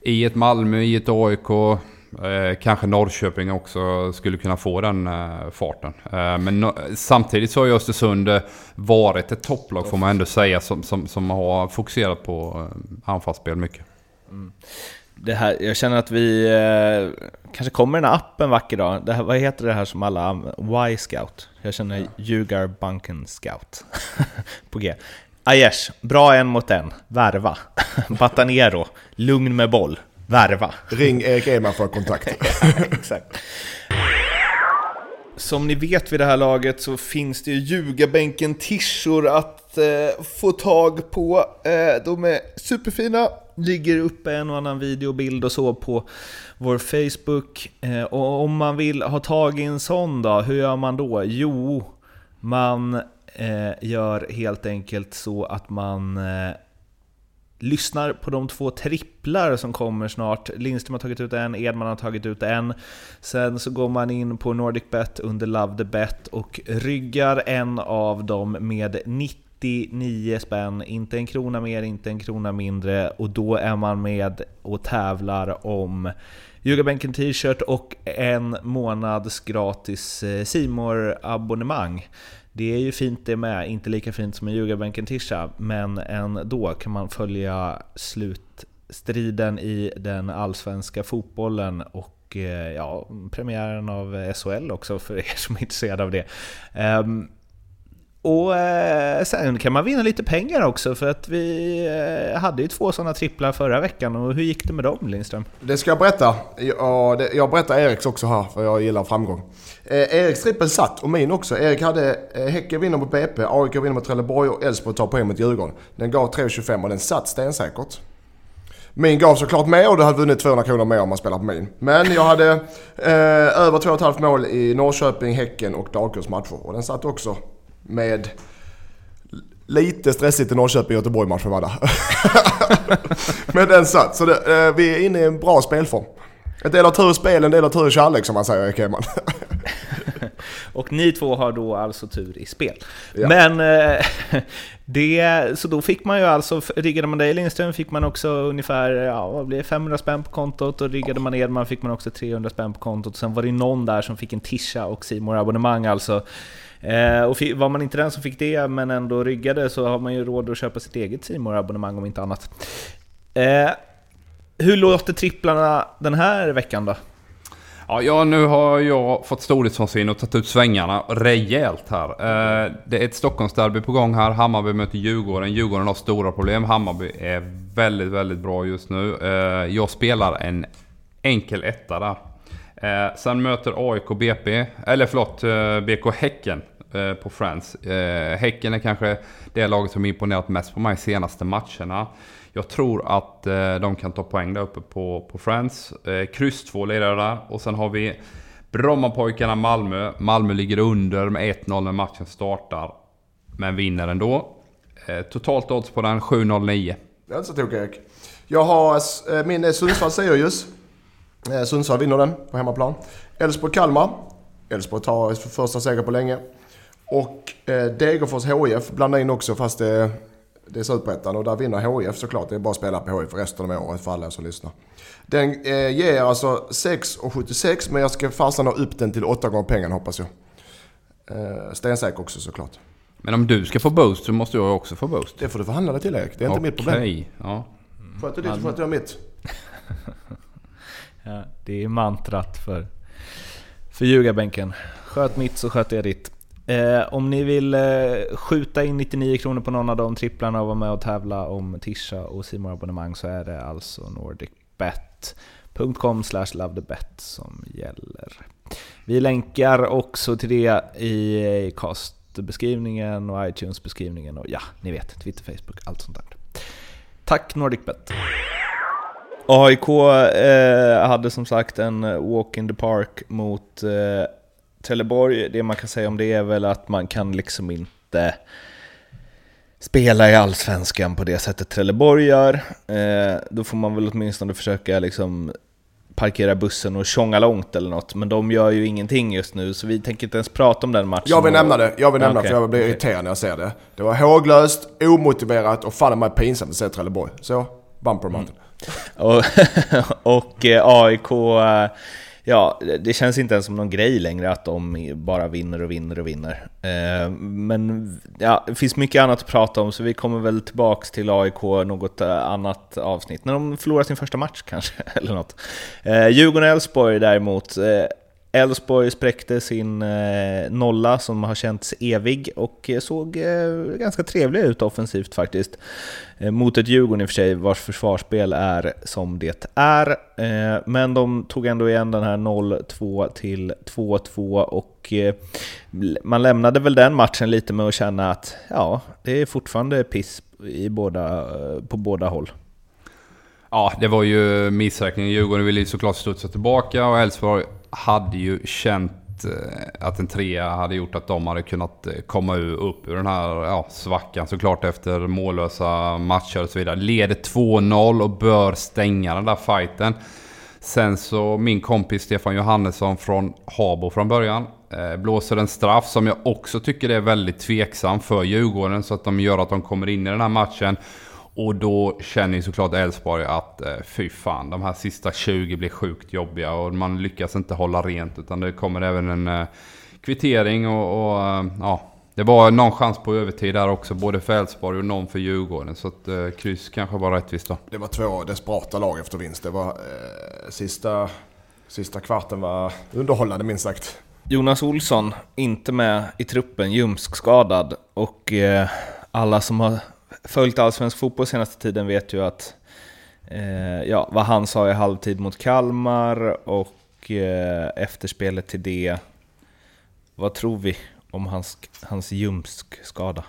i ett Malmö, i ett AIK, Eh, kanske Norrköping också skulle kunna få den eh, farten. Eh, men no samtidigt så har ju Östersund eh, varit ett topplag får man ändå säga som, som, som har fokuserat på eh, anfallsspel mycket. Mm. Det här, jag känner att vi eh, kanske kommer den här appen vacker dag. Det här, vad heter det här som alla Y-scout? Jag känner ja. Ljugarbanken scout [LAUGHS] på G. Aiesh, bra en mot en, värva. [LAUGHS] Batanero, lugn med boll. Värva. Ring Erik Edman för kontakt. [LAUGHS] Exakt. Som ni vet vid det här laget så finns det ju ljugarbänken tishor att eh, få tag på. Eh, de är superfina, ligger uppe en och annan videobild och så på vår Facebook. Eh, och om man vill ha tag i en sån då, hur gör man då? Jo, man Eh, gör helt enkelt så att man eh, lyssnar på de två tripplar som kommer snart. Lindström har tagit ut en, Edman har tagit ut en. Sen så går man in på NordicBet under Love the Bet och ryggar en av dem med 99 spänn, inte en krona mer, inte en krona mindre och då är man med och tävlar om Ljugarbänken t-shirt och en månads gratis eh, simor abonnemang det är ju fint det med, inte lika fint som en ljugarbänken tisha, men ändå kan man följa slutstriden i den allsvenska fotbollen och eh, ja, premiären av SHL också för er som är intresserade av det. Um, och eh, sen kan man vinna lite pengar också för att vi eh, hade ju två sådana tripplar förra veckan och hur gick det med dem Lindström? Det ska jag berätta. Jag, det, jag berättar Eriks också här för jag gillar framgång. Eh, Eriks trippel satt och min också. Erik hade eh, Häcken vinner mot BP, AIK vinner mot Trelleborg och Elfsborg tar poäng mot Djurgården. Den gav 3,25 och den satt stensäkert. Min gav såklart mer och du hade vunnit 200 kronor mer om man spelar på min. Men jag hade eh, över 2,5 mål i Norrköping, Häcken och Dalkurds matcher. Och den satt också med lite stressigt i Norrköping Göteborg matchen var där. [LAUGHS] Men den satt. Så det, eh, vi är inne i en bra spelform. En del av tur i spel, en del av tur i kärlek som man säger i Keman. [LAUGHS] [LAUGHS] och ni två har då alltså tur i spel. Ja. Men eh, [LAUGHS] det, så då fick man ju alltså, riggade man dig Lindström fick man också ungefär ja, vad blir 500 spänn på kontot och riggade man Edman fick man också 300 spänn på kontot. Sen var det någon där som fick en Tisha och Simor abonnemang alltså. Eh, och var man inte den som fick det, men ändå ryggade, så har man ju råd att köpa sitt eget simor abonnemang om inte annat. Eh, hur låter tripplarna den här veckan då? Ja, ja, nu har jag fått storhetsvansinne och tagit ut svängarna rejält här. Eh, det är ett Stockholmsderby på gång här. Hammarby möter Djurgården. Djurgården har stora problem. Hammarby är väldigt, väldigt bra just nu. Eh, jag spelar en enkel etta där. Eh, sen möter AIK BP, eller förlåt, eh, BK Häcken eh, på Friends. Eh, häcken är kanske det laget som imponerat mest på mig senaste matcherna. Jag tror att eh, de kan ta poäng där uppe på, på Friends. Eh, kryss 2 leder där. Och sen har vi Brommapojkarna Malmö. Malmö ligger under med 1-0 när matchen startar. Men vinner ändå. Eh, totalt odds på den 7-0-9. Det är inte så tokigt Erik. Jag har eh, min eh, Sundsvall-Sirius. Eh, Sundsvall vinner den på hemmaplan. Elfsborg-Kalmar. Elfsborg tar första seger på länge. Och eh, Degerfors HIF blandar in också fast det, det är Superettan och där vinner HIF såklart. Det är bara att spela på HIF resten av året för alla som lyssnar. Den eh, ger alltså 6,76 men jag ska fasen ha upp den till 8 gånger pengarna hoppas jag. Eh, stensäker också såklart. Men om du ska få boost så måste jag också få boost. Det får du förhandla dig till Erik. Det är inte okay. mitt problem. Okej, ja. Sköter ditt så sköter jag mitt. [LAUGHS] Ja, det är mantrat för, för ljugarbänken. Sköt mitt så sköter jag ditt. Eh, om ni vill eh, skjuta in 99 kronor på någon av de tripplarna och vara med och tävla om Tisha och Simon abonnemang så är det alltså nordicbet.com lovethebet som gäller. Vi länkar också till det i castbeskrivningen och iTunes-beskrivningen och ja, ni vet, Twitter, Facebook, allt sånt där. Tack NordicBet! AIK eh, hade som sagt en walk in the park mot eh, Trelleborg. Det man kan säga om det är väl att man kan liksom inte spela i Allsvenskan på det sättet Trelleborg gör. Eh, då får man väl åtminstone försöka liksom parkera bussen och tjonga långt eller något. Men de gör ju ingenting just nu, så vi tänker inte ens prata om den matchen. Jag vill nämna det, jag vill nämna Okay. för jag blir irriterad när jag ser det. Det var håglöst, omotiverat och fan mig pinsamt att se Trelleborg. Så, bumper Martin. Och, [LAUGHS] och eh, AIK, eh, ja, det känns inte ens som någon grej längre att de bara vinner och vinner och vinner. Eh, men ja, det finns mycket annat att prata om, så vi kommer väl tillbaks till AIK något eh, annat avsnitt. När de förlorar sin första match kanske, [LAUGHS] eller något. Eh, Djurgården-Elfsborg däremot. Elfsborg spräckte sin eh, nolla som har känts evig och eh, såg eh, ganska trevlig ut offensivt faktiskt. Mot ett Djurgården i och för sig vars försvarsspel är som det är. Men de tog ändå igen den här 0-2 till 2-2 och man lämnade väl den matchen lite med att känna att ja, det är fortfarande piss i båda, på båda håll. Ja, det var ju missräkning. Djurgården ville ju såklart studsa tillbaka och Elfsborg hade ju känt eh, att en trea hade gjort att de hade kunnat eh, komma upp ur den här ja, svackan såklart efter mållösa matcher och så vidare. Leder 2-0 och bör stänga den där fighten. Sen så min kompis Stefan Johannesson från Habo från början eh, blåser en straff som jag också tycker är väldigt tveksam för Djurgården så att de gör att de kommer in i den här matchen. Och då känner ju såklart Elfsborg att eh, fy fan, de här sista 20 blir sjukt jobbiga och man lyckas inte hålla rent utan det kommer även en eh, kvittering och, och eh, ja, det var någon chans på övertid där också, både för Elfsborg och någon för Djurgården. Så att eh, kryss kanske var rättvist då. Det var två desperata lag efter vinst. Det var eh, sista, sista kvarten var underhållande minst sagt. Jonas Olsson, inte med i truppen, ljumskskadad. Och eh, alla som har följt allsvensk fotboll senaste tiden vet ju att eh, ja, vad han sa i halvtid mot Kalmar och eh, efterspelet till det. Vad tror vi om hans, hans ljumskskada?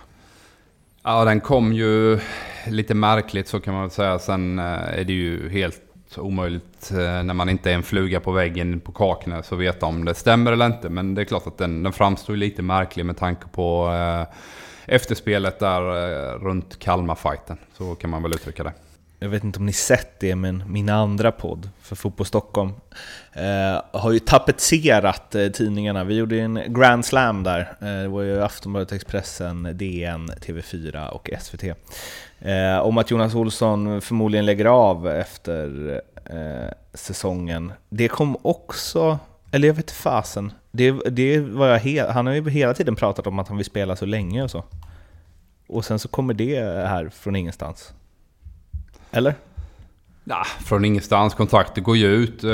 Ja, den kom ju lite märkligt så kan man väl säga. Sen eh, är det ju helt omöjligt eh, när man inte är en fluga på väggen på Kaknäs att veta om det stämmer eller inte. Men det är klart att den, den framstår lite märklig med tanke på eh, efterspelet där eh, runt Kalmar-fighten. Så kan man väl uttrycka det. jag vet inte om ni sett det, men min andra podd för Fotboll Stockholm eh, har ju tapetserat eh, tidningarna. Vi gjorde en Grand Slam där. Eh, det var ju Aftonbladet, Expressen, DN, TV4 och SVT. Eh, om att Jonas Olsson förmodligen lägger av efter eh, säsongen. Det kom också, eller jag vet fasen. Det, det var jag he- han har ju hela tiden pratat om att han vill spela så länge och så. Och sen så kommer det här från ingenstans. Eller? Ja, från ingenstans. Kontraktet går ju ut. Eh,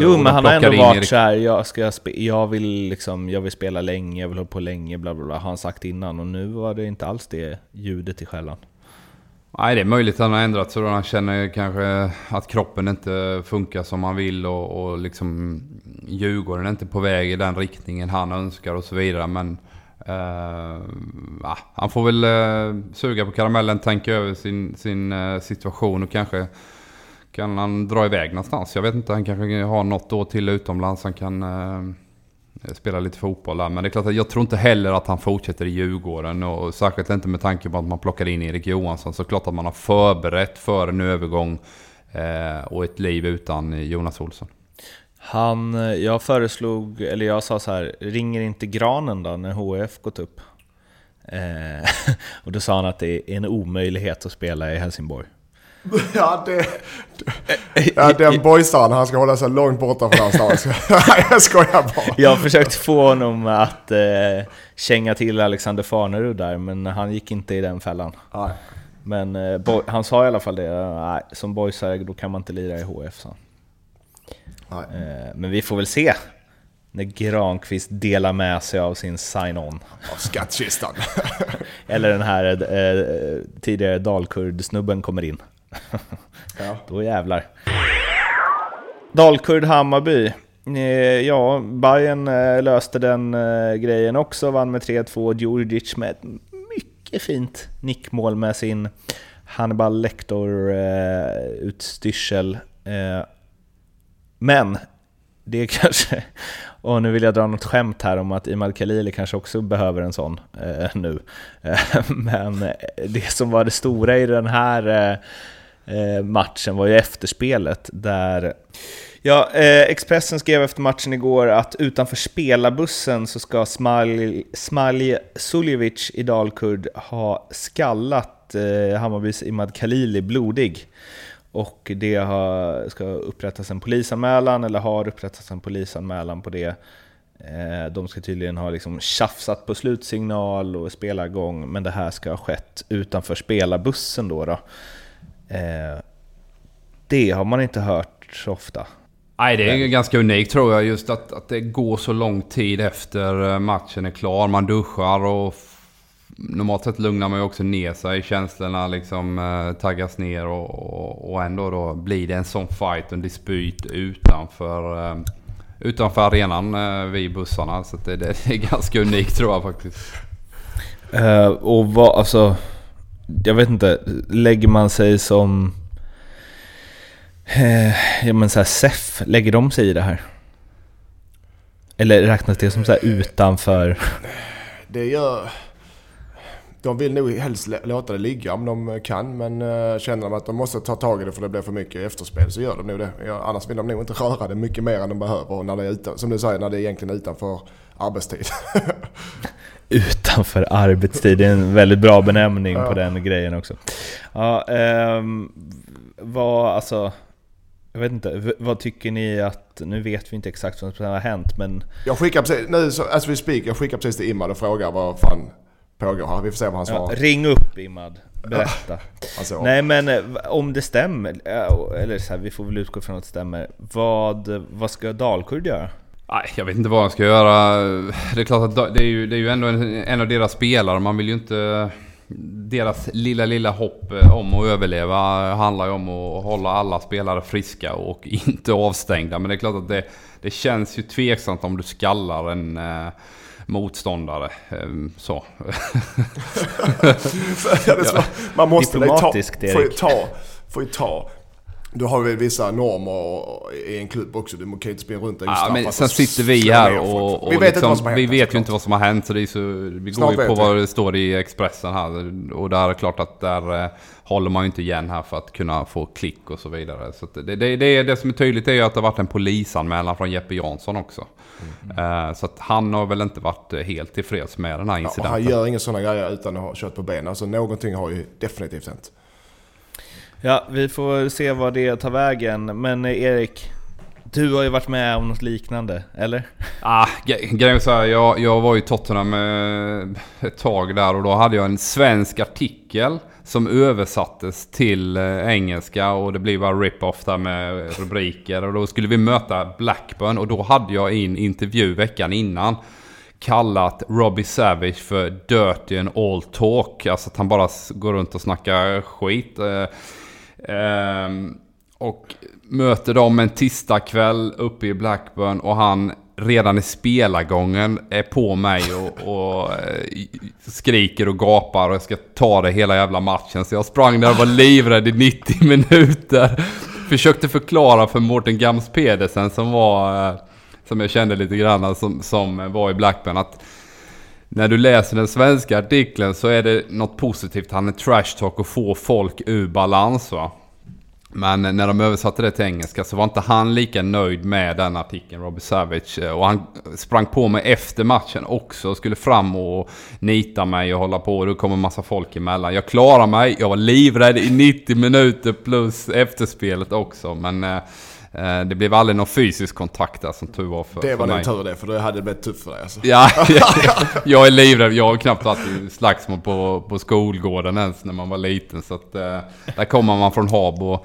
Jo, men han har ändå varit Erik- så här, jag, ska spe- jag, vill liksom, jag vill spela länge, jag vill hålla på länge, bla bla bla, har han sagt innan. Och nu var det inte alls det ljudet i skällan. Nej, det är möjligt att han har ändrat sig då. Han känner kanske att kroppen inte funkar som han vill och, och liksom Djurgården är inte på väg i den riktningen han önskar och så vidare. Men eh, han får väl eh, suga på karamellen, tänka över sin, sin eh, situation och kanske kan han dra iväg någonstans. Jag vet inte, han kanske har något år till utomlands. Han kan eh, Eh, spelar lite fotboll där. Men det är klart att jag tror inte heller att han fortsätter i Djurgården. Och särskilt inte med tanke på att man plockade in Erik Johansson. Så klart att man har förberett för en övergång eh, och ett liv utan Jonas Olsson. Han, eh, jag föreslog, eller jag sa så här, ringer inte granen då när HF gått upp? Eh, [LAUGHS] och då sa han att det är en omöjlighet att spela i Helsingborg. [LAUGHS] Ja, det, ja den boysaren, han ska hålla sig långt borta från. [LAUGHS] Nej, jag skojar bara. Jag försökte få honom att eh, känga till Alexander Farnerud där, men han gick inte i den fällan. Nej. Men eh, boy, han sa i alla fall det, nej, som boysare då kan man inte lira i HF han. Nej. Eh, Men vi får väl se när Granqvist delar med sig av sin sign-on. Av skattkistan. [LAUGHS] Eller den här eh, tidigare Dalkurd-snubben kommer in. [LAUGHS] Ja. Då jävlar. Dalkurd Hammarby. Eh, ja, Bayern eh, löste den eh, grejen också, vann med 3-2. Djurdjic med ett mycket fint nickmål med sin Hannibal Lector-utstyrsel. Men det [LAUGHS] kanske... Och nu vill jag dra något skämt här om att Imad Khalili kanske också behöver en sån eh, nu. [LAUGHS] men det som var det stora i den här eh, Eh, matchen var ju efterspelet där Ja, eh, Expressen skrev efter matchen igår att utanför spelarbussen så ska Smalj, Suljevic i Dalkurd ha skallat eh, Hammarbys Imad Khalili blodig. Och det har, ska upprättas en polisanmälan, eller har upprättats en polisanmälan på det. De ska tydligen ha liksom tjafsat på slutsignal och spelargång, men det här ska ha skett utanför spelarbussen då. då. Eh, det har man inte hört så ofta. Nej, det är Men. ganska unikt tror jag. Just att, att det går så lång tid efter eh, matchen är klar. Man duschar och normalt sett lugnar man ju också ner sig. Känslorna liksom eh, taggas ner och, och, och, ändå då blir det en sån fight, en dispyt utanför, eh, utanför arenan eh, vid bussarna. Så det, det, är [LAUGHS] ganska unikt tror jag faktiskt. Uh, och vad, alltså... Jag vet inte, lägger man sig som Eh, ja men såhär SEF, lägger de sig i det här? Eller räknas det som så utanför? Det gör... De vill nog helst låta det ligga om de kan men eh, känner de att de måste ta tag i det för det blir för mycket efterspel så gör de nog det. Annars vill de nog inte röra det mycket mer än de behöver när det är utan, som du säger, när det är egentligen utanför arbetstid. [LAUGHS] utanför arbetstid, det är en väldigt bra benämning ja. på den grejen också. Ja, um, vad, alltså jag vet inte, vad tycker ni att, nu vet vi inte exakt vad som har hänt men... Jag skickar precis, nu as we speak, jag skickar precis till Imad och frågar vad fan pågår här. Vi får se vad han svarar. Ja, ring upp Imad, berätta. alltså, Nej men eh, om det stämmer, eller så här, vi får väl utgå från att det stämmer. Vad, vad ska Dalkurd göra? Nej, jag vet inte vad han ska göra. Det är klart att det är ju, det är ju ändå en, en av deras spelare. Man vill ju inte deras lilla, lilla hopp om att överleva handlar ju om att hålla alla spelare friska och [LAUGHS] inte avstängda. Men det är klart att det, det känns ju tveksamt om du skallar en eh, motståndare. Eh, [LAUGHS] så. Man måste ta, får ju ta, får ju ta du har väl vissa normer i en klubb också. Du kan ju inte springa runt där ja, men Sen sitter vi här och, och vi vet, liksom, hänt, vi vet ju inte vad som har hänt. Så det så, vi Snart går ju på vad det står i Expressen här. Och där är det klart att där eh, håller man ju inte igen här för att kunna få klick och så vidare. Så det, det, det, det som är tydligt är ju att det har varit en polisanmälan från Jeppe Jansson också. Mm. Uh, så att han har väl inte varit helt tillfreds med den här incidenten. Ja, han gör inga sådana grejer utan att ha kört på benen. Alltså någonting har ju definitivt hänt. Ja, vi får se vad det tar vägen. Men eh, Erik, du har ju varit med om något liknande, eller? Ah, grejen är så här, jag, jag var i Tottenham eh, ett tag där och då hade jag en svensk artikel som översattes till eh, engelska och det blev bara rip-off där med rubriker. Och då skulle vi möta Blackburn och då hade jag i en intervju veckan innan kallat Robbie Savage för Dirty and All Talk. Alltså att han bara går runt och snackar skit. Ehm, och möter dem en tisdagkväll uppe i Blackburn och han redan i spelargången är på mig och, och eh, skriker och gapar och jag ska ta det hela jävla matchen. Så jag sprang där och var livrädd i 90 minuter. Försökte förklara för Mårten Gams Pedersen som var, eh, som jag kände lite grann, som, som var i Blackburn att när du läser den svenska artikeln så är det något positivt. Han är trash talk och får folk ur balans va. Men när de översatte det till engelska så var inte han lika nöjd med den artikeln, Robbie Savage. Och han sprang på mig efter matchen också. Skulle fram och nita mig och hålla på. Och då kom en massa folk emellan. Jag klarade mig. Jag var livrädd i 90 minuter plus efterspelet också. Men eh, det blev aldrig någon fysisk kontakt där som tur var för, Det var nog tur det, för det hade blivit tufft för dig alltså. [LAUGHS] Ja, jag är livrädd. Jag har knappt i slagsmål på, på skolgården ens när man var liten. Så att, eh, där kommer man från Habo,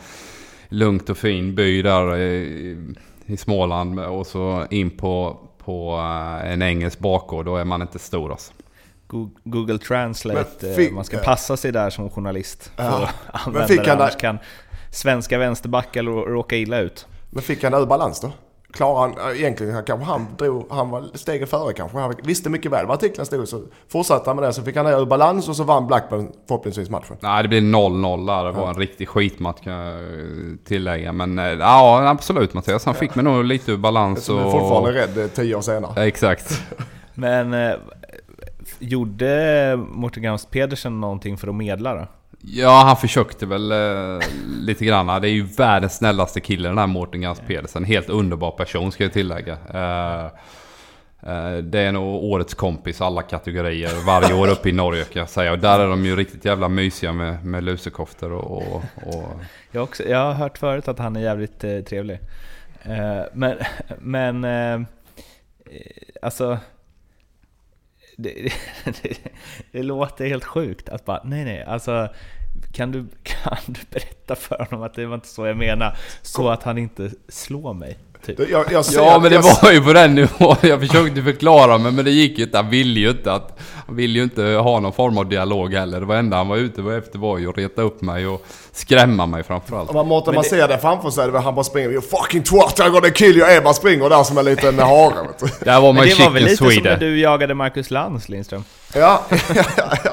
lugnt och fin by där i, i Småland och så in på, på eh, en engelsk bakgård. Då är man inte stor alltså. Google Translate, fick, man ska passa sig där som journalist. För ja, att använda men fick det, annars kan svenska vänsterbackar råka illa ut. Men fick han ur balans då? klarar han, egentligen kanske han drog, han var steget före kanske. Han visste mycket väl vad artikeln stod så fortsatte han med det. Så fick han ur balans och så vann Blackburn förhoppningsvis matchen. Nej, det blev 0-0 där. Det var en riktig skitmatch kan jag tillägga. Men eh, ja, absolut Mattias. Han fick mig nog lite ur balans. Som är och... fortfarande rädd eh, tio år senare. Ja, exakt. [LAUGHS] Men eh, gjorde Morten Gamst Pedersen någonting för att medla då? Ja, han försökte väl eh, lite grann. Det är ju världens snällaste kille den här Mårten Gans Pedersen. Helt underbar person ska jag tillägga. Eh, eh, det är nog årets kompis alla kategorier varje år uppe i Norge kan jag säga. Och där är de ju riktigt jävla mysiga med, med lusekoftor och... och, och... Jag, också, jag har hört förut att han är jävligt eh, trevlig. Eh, men, [LAUGHS] men eh, alltså... Det, [LAUGHS] det, det, låter helt sjukt att bara, nej nej, alltså kan du, [LAUGHS] kan du berätta för honom att det var inte så jag menar? Så att han inte slår mig? Typ. Jag, jag ja men det var ju på den nivån. Jag försökte förklara mig men det gick ju inte. Han ville ju inte att... Han ville ju inte ha någon form av dialog heller. Det var enda han var ute efter var ju att reta upp mig och skrämma mig framförallt. Man, Mårten, man det... ser det framför sig. Han bara springer. You fucking twat, I'm gonna kill you. Ebba springer där som en liten [LAUGHS] hare. Där var man men det var väl lite Sweden. som när du jagade Marcus Lantz Lindström? [LAUGHS] Ja, ja, ja,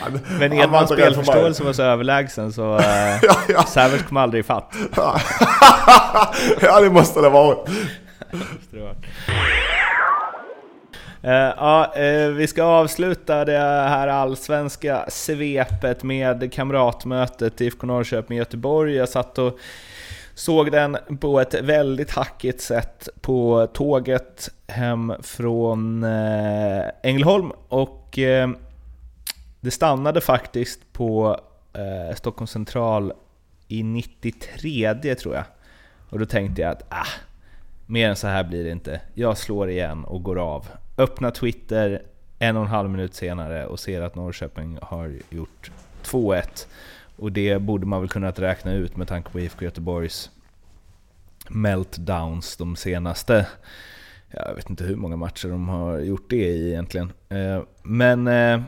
han, Men Edmans spelförståelse var så överlägsen så uh, [LAUGHS] ja, ja. Savage kom aldrig ifatt. ja, det måste det ha varit. Eh, ja, eh, vi ska avsluta det här allsvenska svepet med kamratmötet IFK Norrköping-Göteborg. Jag satt och såg den på ett väldigt hackigt sätt på tåget hem från eh, Ängelholm och det stannade faktiskt på Stockholm central i 93 tror jag. Och då tänkte jag att ah, mer än så här blir det inte. Jag slår igen och går av. Öppnar Twitter en och en halv minut senare och ser att Norrköping har gjort 2-1. Och det borde man väl kunnat räkna ut med tanke på IFK Göteborgs meltdowns de senaste, jag vet inte hur många matcher de har gjort det i egentligen. Eh, men eh,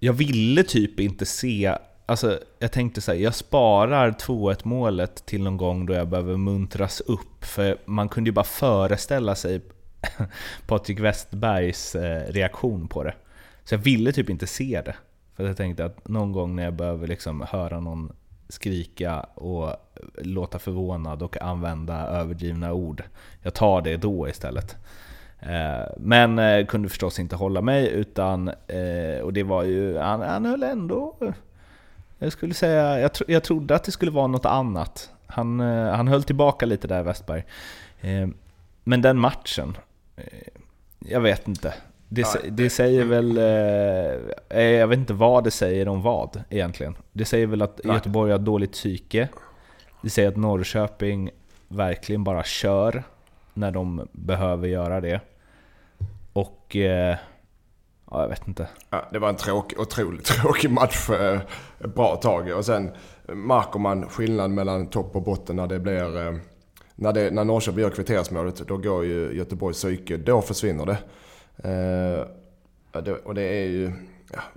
jag ville typ inte se Alltså, jag tänkte så här, jag sparar 2-1 målet till någon gång då jag behöver muntras upp. För man kunde ju bara föreställa sig [LAUGHS] Patrik Westbergs eh, reaktion på det. Så jag ville typ inte se det. För jag tänkte att någon gång när jag behöver liksom höra någon skrika och låta förvånad och använda överdrivna ord, jag tar det då istället. Eh, men eh, kunde förstås inte hålla mig utan, och det var ju, han, han höll ändå jag skulle säga, jag, tro, jag trodde att det skulle vara något annat. Han, eh, han höll tillbaka lite där, Westberg. Eh, men den matchen, eh, jag vet inte. Det, det, säger väl... Jag vet inte vad det säger om vad egentligen. Det säger väl att. Göteborg har dåligt psyke. Det säger att Norrköping verkligen bara kör när de behöver göra det. Och Ja, jag vet inte. Ja, det var en tråkig, otroligt [LAUGHS] tråkig match för ett bra tag. Och sen märker man skillnad mellan topp och botten när det blir... Eh, när, det, när Norrköping gör kvitteringsmålet, då går ju Göteborgs psyke. Då försvinner det. Eh, det och det är ju...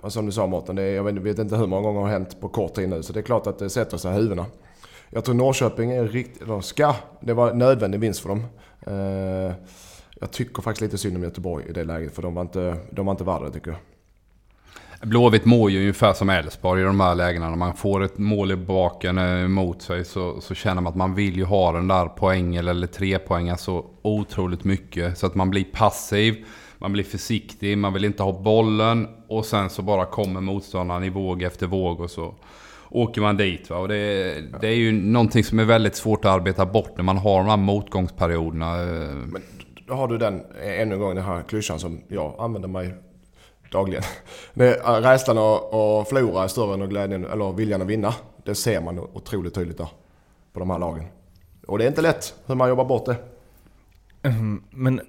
Ja, som du sa Mårten, det är, jag vet inte hur många gånger det har hänt på kort tid nu. Så det är klart att det sätter sig i huvudena. Jag tror Norrköping är riktigt... De ska. Det var en nödvändig vinst för dem. Eh, Eh, jag tycker faktiskt lite synd om Göteborg i det läget, för de var inte, de var inte värda tycker jag. Blåvitt mår ju ungefär som Elfsborg i de här lägena. När man får ett mål i baken eh, mot sig så, så känner man att man vill ju ha den där poängen eller tre poängen så otroligt mycket. Så att man blir passiv, man blir försiktig, man vill inte ha bollen och sen så bara kommer motståndaren i våg efter våg och så åker man dit. Va? Och det, det är ju någonting som är väldigt svårt att arbeta bort när man har de här motgångsperioderna. Men då har du den, ännu en gång den här klyschan som jag använder mig dagligen. [LAUGHS] Äh, rädslan att förlora är större än glädjen, eller viljan att vinna. Det ser man otroligt tydligt där. På de här lagen. Och det är inte lätt hur man jobbar bort det. Mm, men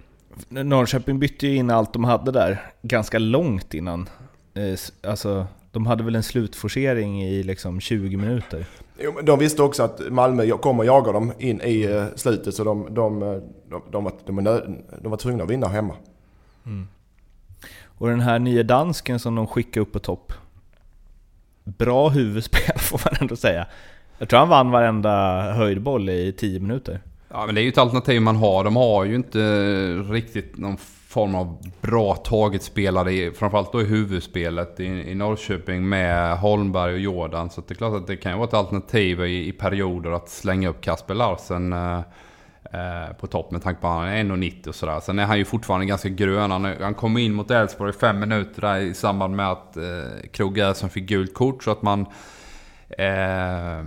Norrköping bytte ju in allt de hade där ganska långt innan. Eh, alltså, de hade väl en slutforcering i liksom 20 minuter? Jo, de visste också att Malmö kommer jaga dem in i eh, slutet så de, de, eh, de, de, var, de, var, de var tvungna att vinna hemma. Mm. Och den här nya dansken som de skickade upp på topp. Bra huvudspel [LAUGHS] får man ändå säga. Jag tror han vann varenda höjdboll i 10 minuter. Ja, men det är ju ett alternativ man har. De har ju inte riktigt någon form av bra taget spelare, framförallt då i huvudspelet i, i Norrköping med Holmberg och Jordan. Så det är klart att det kan ju vara ett alternativ i, i perioder att slänga upp Kasper Larsen eh, eh på topp med tanke på att han är 1,90 och sådär. Sen är han ju fortfarande ganska grön. Han, han kom in mot Elfsborg i fem minuter där i samband med att eh, Krogh som fick gult kort. Så att man Eh,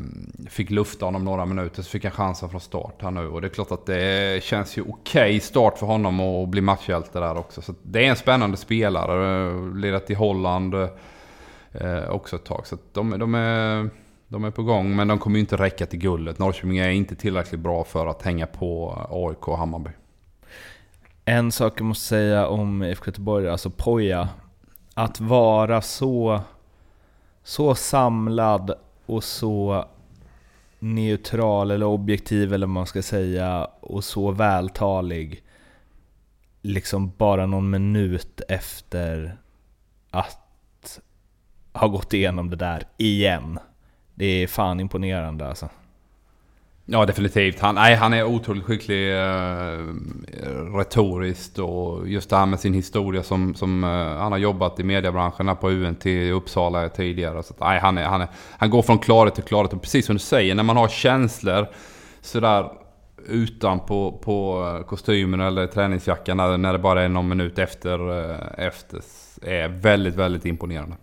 fick lufta honom några minuter så fick han chansen från start här nu. Och det är klart att det känns ju okej okay start för honom att bli matchhjälte där också. Så det är en spännande spelare. Lirat i Holland eh, också ett tag. Så de, de, är, de är på gång. Men de kommer ju inte räcka till guldet. Norrköping är inte tillräckligt bra för att hänga på AIK och Hammarby. En sak jag måste säga om IFK Göteborg, alltså Poja. Att vara så, så samlad och så neutral eller objektiv eller vad man ska säga och så vältalig liksom bara någon minut efter att ha gått igenom det där igen. Det är fan imponerande alltså. Ja, definitivt. Han, nej, han är otroligt skicklig eh, retoriskt och just det här med sin historia som, som eh, han har jobbat i mediebranschen här på UNT i Uppsala tidigare. Så, nej, han, är, han, är, han går från klarhet till klarhet och precis som du säger, när man har känslor sådär utan på, på eh, kostymen eller träningsjackan när, när det bara är någon minut efter, eh, efter är väldigt, väldigt imponerande.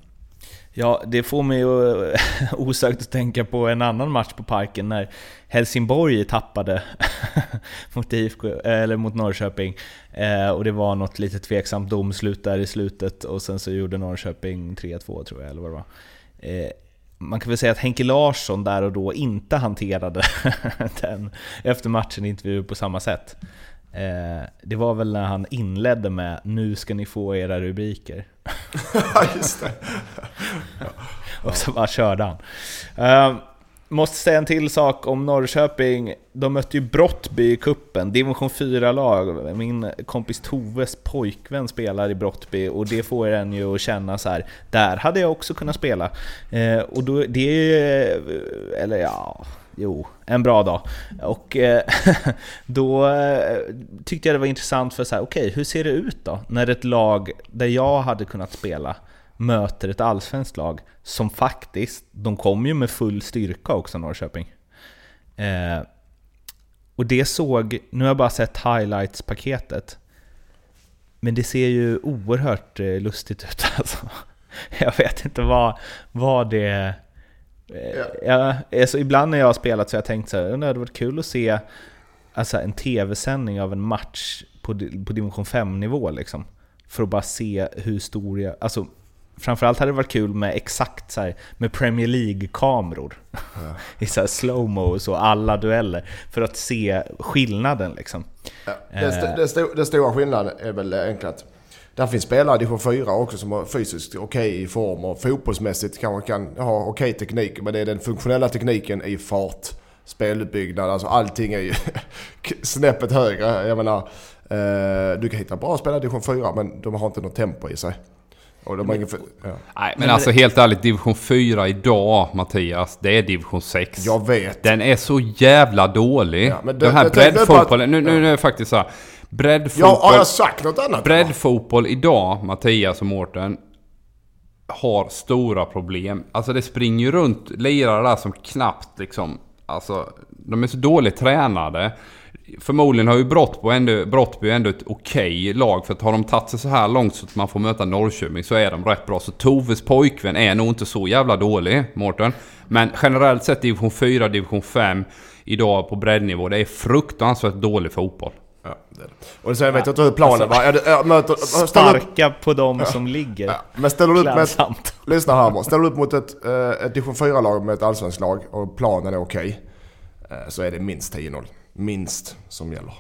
Ja, det får mig ju [LAUGHS] osökt att tänka på en annan match på Parken när Helsingborg tappade [LAUGHS] mot, IFK, eller mot Norrköping. Eh, och det var något lite tveksamt domslut där i slutet och sen så gjorde Norrköping 3-2 tror jag, eller vad det var. Eh, man kan väl säga att Henke Larsson där och då inte hanterade [LAUGHS] den efter matchen intervju på samma sätt. Eh, det var väl när han inledde med “Nu ska ni få era rubriker”. [LAUGHS] Just det. [LAUGHS] och så bara körde han. Uh, måste säga en till sak om Norrköping. De mötte ju Brottby i kuppen, division 4-lag. Min kompis Toves pojkvän spelar i Brottby och det får en ju att känna så här. där hade jag också kunnat spela. Uh, och då, det är eller ja, jo, en bra dag. Och eh, [LAUGHS] då eh, tyckte jag det var intressant för så här, okej, okay, hur ser det ut då? När ett lag där jag hade kunnat spela möter ett allsvenskt lag som faktiskt, de kom ju med full styrka också Norrköping. Eh, och det såg, nu har jag bara sett highlights-paketet, men det ser ju oerhört eh, lustigt ut [LAUGHS] alltså. Jag vet inte vad, vad det Ja. Ja, alltså, ibland när jag har spelat så har jag tänkt så här, det hade varit kul att se alltså, en tv-sändning av en match på, på division 5-nivå liksom. För att bara se hur stor jag... Alltså, framförallt hade det varit kul med exakt så här, med Premier League-kameror. Ja. [LAUGHS] I så slowmo och så, alla dueller. För att se skillnaden liksom. Ja, den, st den, st den stora skillnaden är väl enkelt där finns spelare i division 4 också som har fysiskt okej okay i form och fotbollsmässigt kanske kan ha okej okay teknik. Men det är den funktionella tekniken i fart, spelutbyggnad, alltså allting är ju [LAUGHS] snäppet högre. Jag menar, eh, du kan hitta bra spelare i division 4 men de har inte något tempo i sig. Och de har ingen för, ja. Nej, men, alltså helt ärligt, division 4 idag, Mattias, det är division 6. Jag vet. Den är så jävla dålig. Ja, men det, Den här breddfotbollen, nu, nu, nu är det faktiskt så här. Breddfotboll... Ja, har jag sagt något annat? Breddfotboll idag, Mattias och Mårten, har stora problem. Alltså det springer ju runt lirare där som knappt liksom... Alltså, de är så dåligt tränade. Förmodligen har ju Brottby ändå, Brottby ändå ett okej okay lag. För att har de tagit sig så här långt så att man får möta Norrköping så är de rätt bra. Så Toves pojkvän är nog inte så jävla dålig, Mårten. Men generellt sett division 4, division 5 idag på breddnivå. Det är fruktansvärt dålig fotboll. Ja, det är det. Och vet jag inte hur planen alltså, var. Jag, jag möter, sparka upp, på de ja, som ligger. Ja, men ställer du upp med Lyssna här Ställer du upp mot ett, eh, ett division 4-lag med ett allsvenskt lag och planen är okej. Okay, eh, så är det minst 10-0. Minst som gäller.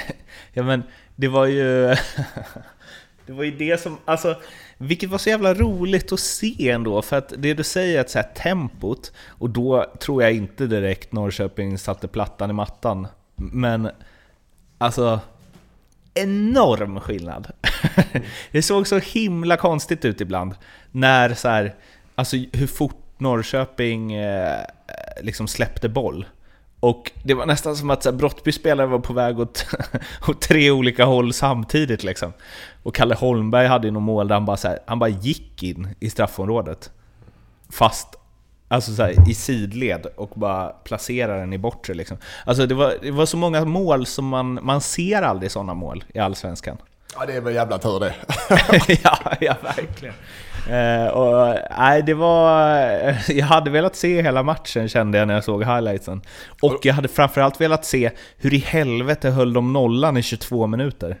[LAUGHS] ja men det var ju... [LAUGHS] det var ju det som... Alltså, vilket var så jävla roligt att se ändå, för att det du säger, att så här, tempot, och då tror jag inte direkt Norrköping satte plattan i mattan. Men Alltså, enorm skillnad. [LAUGHS] det såg så himla konstigt ut ibland. När så här, alltså hur fort Norrköping eh, liksom släppte boll. Och det var nästan som att så här, Brottby spelare var på väg åt, [LAUGHS] åt tre olika håll samtidigt liksom. Och Kalle Holmberg hade ju något mål där han bara, så här, han bara gick in i straffområdet. Fast Alltså så här, i sidled och bara placerade den i bortre liksom. Alltså det var, det var så många mål som man, man ser aldrig sådana mål i Allsvenskan. Ja, det är väl jävla tur det. [LAUGHS] ja, ja, verkligen. Eh, och, nej, det var... Jag hade velat se hela matchen kände jag när jag såg highlightsen. Och jag hade framförallt velat se hur i helvete höll de nollan i 22 minuter.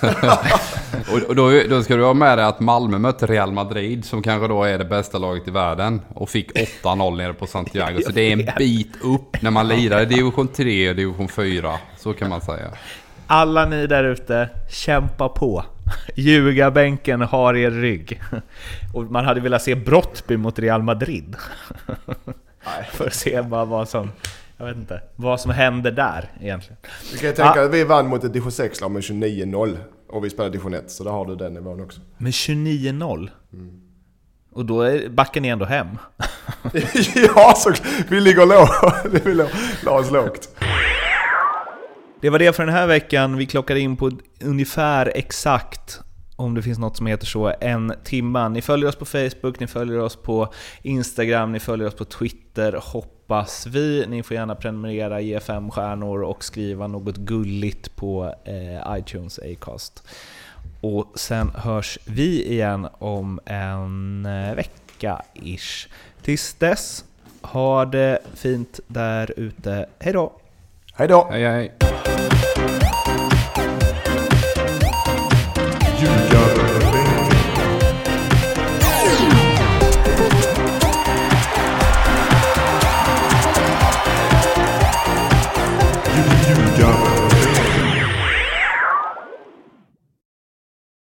[LAUGHS] och då, då ska du ha med dig att Malmö mötte Real Madrid som kanske då är det bästa laget i världen. Och fick [LAUGHS] 8-0 nere på Santiago. Så det är en bit upp när man lirar i division 3 och division 4. Så kan man säga. Alla ni där ute, kämpa på! Ljugarbänken har er rygg. Och man hade velat se Brottby mot Real Madrid. [LAUGHS] För att se bara vad som... Jag vet inte. Vad som händer där egentligen. Du kan ju tänka att vi vann mot ett division 6-lag med 29-0. Och vi spelade division 1, så där har du den nivån också. Med 29-0? Och då är, backar ni ändå hem? [LAUGHS] ja, så vi ligger lågt. [LAUGHS] Vi la oss lågt. Det var det för den här veckan. Vi klockade in på ungefär exakt, om det finns något som heter så, en timma. Ni följer oss på Facebook, ni följer oss på Instagram, ni följer oss på Twitter, hoppas vi. Ni får gärna prenumerera, ge fem stjärnor och skriva något gulligt på eh, iTunes Acast. Och sen hörs vi igen om en eh, vecka-ish. Tills dess, ha det fint där ute. Hejdå! Hej då! Hej hej!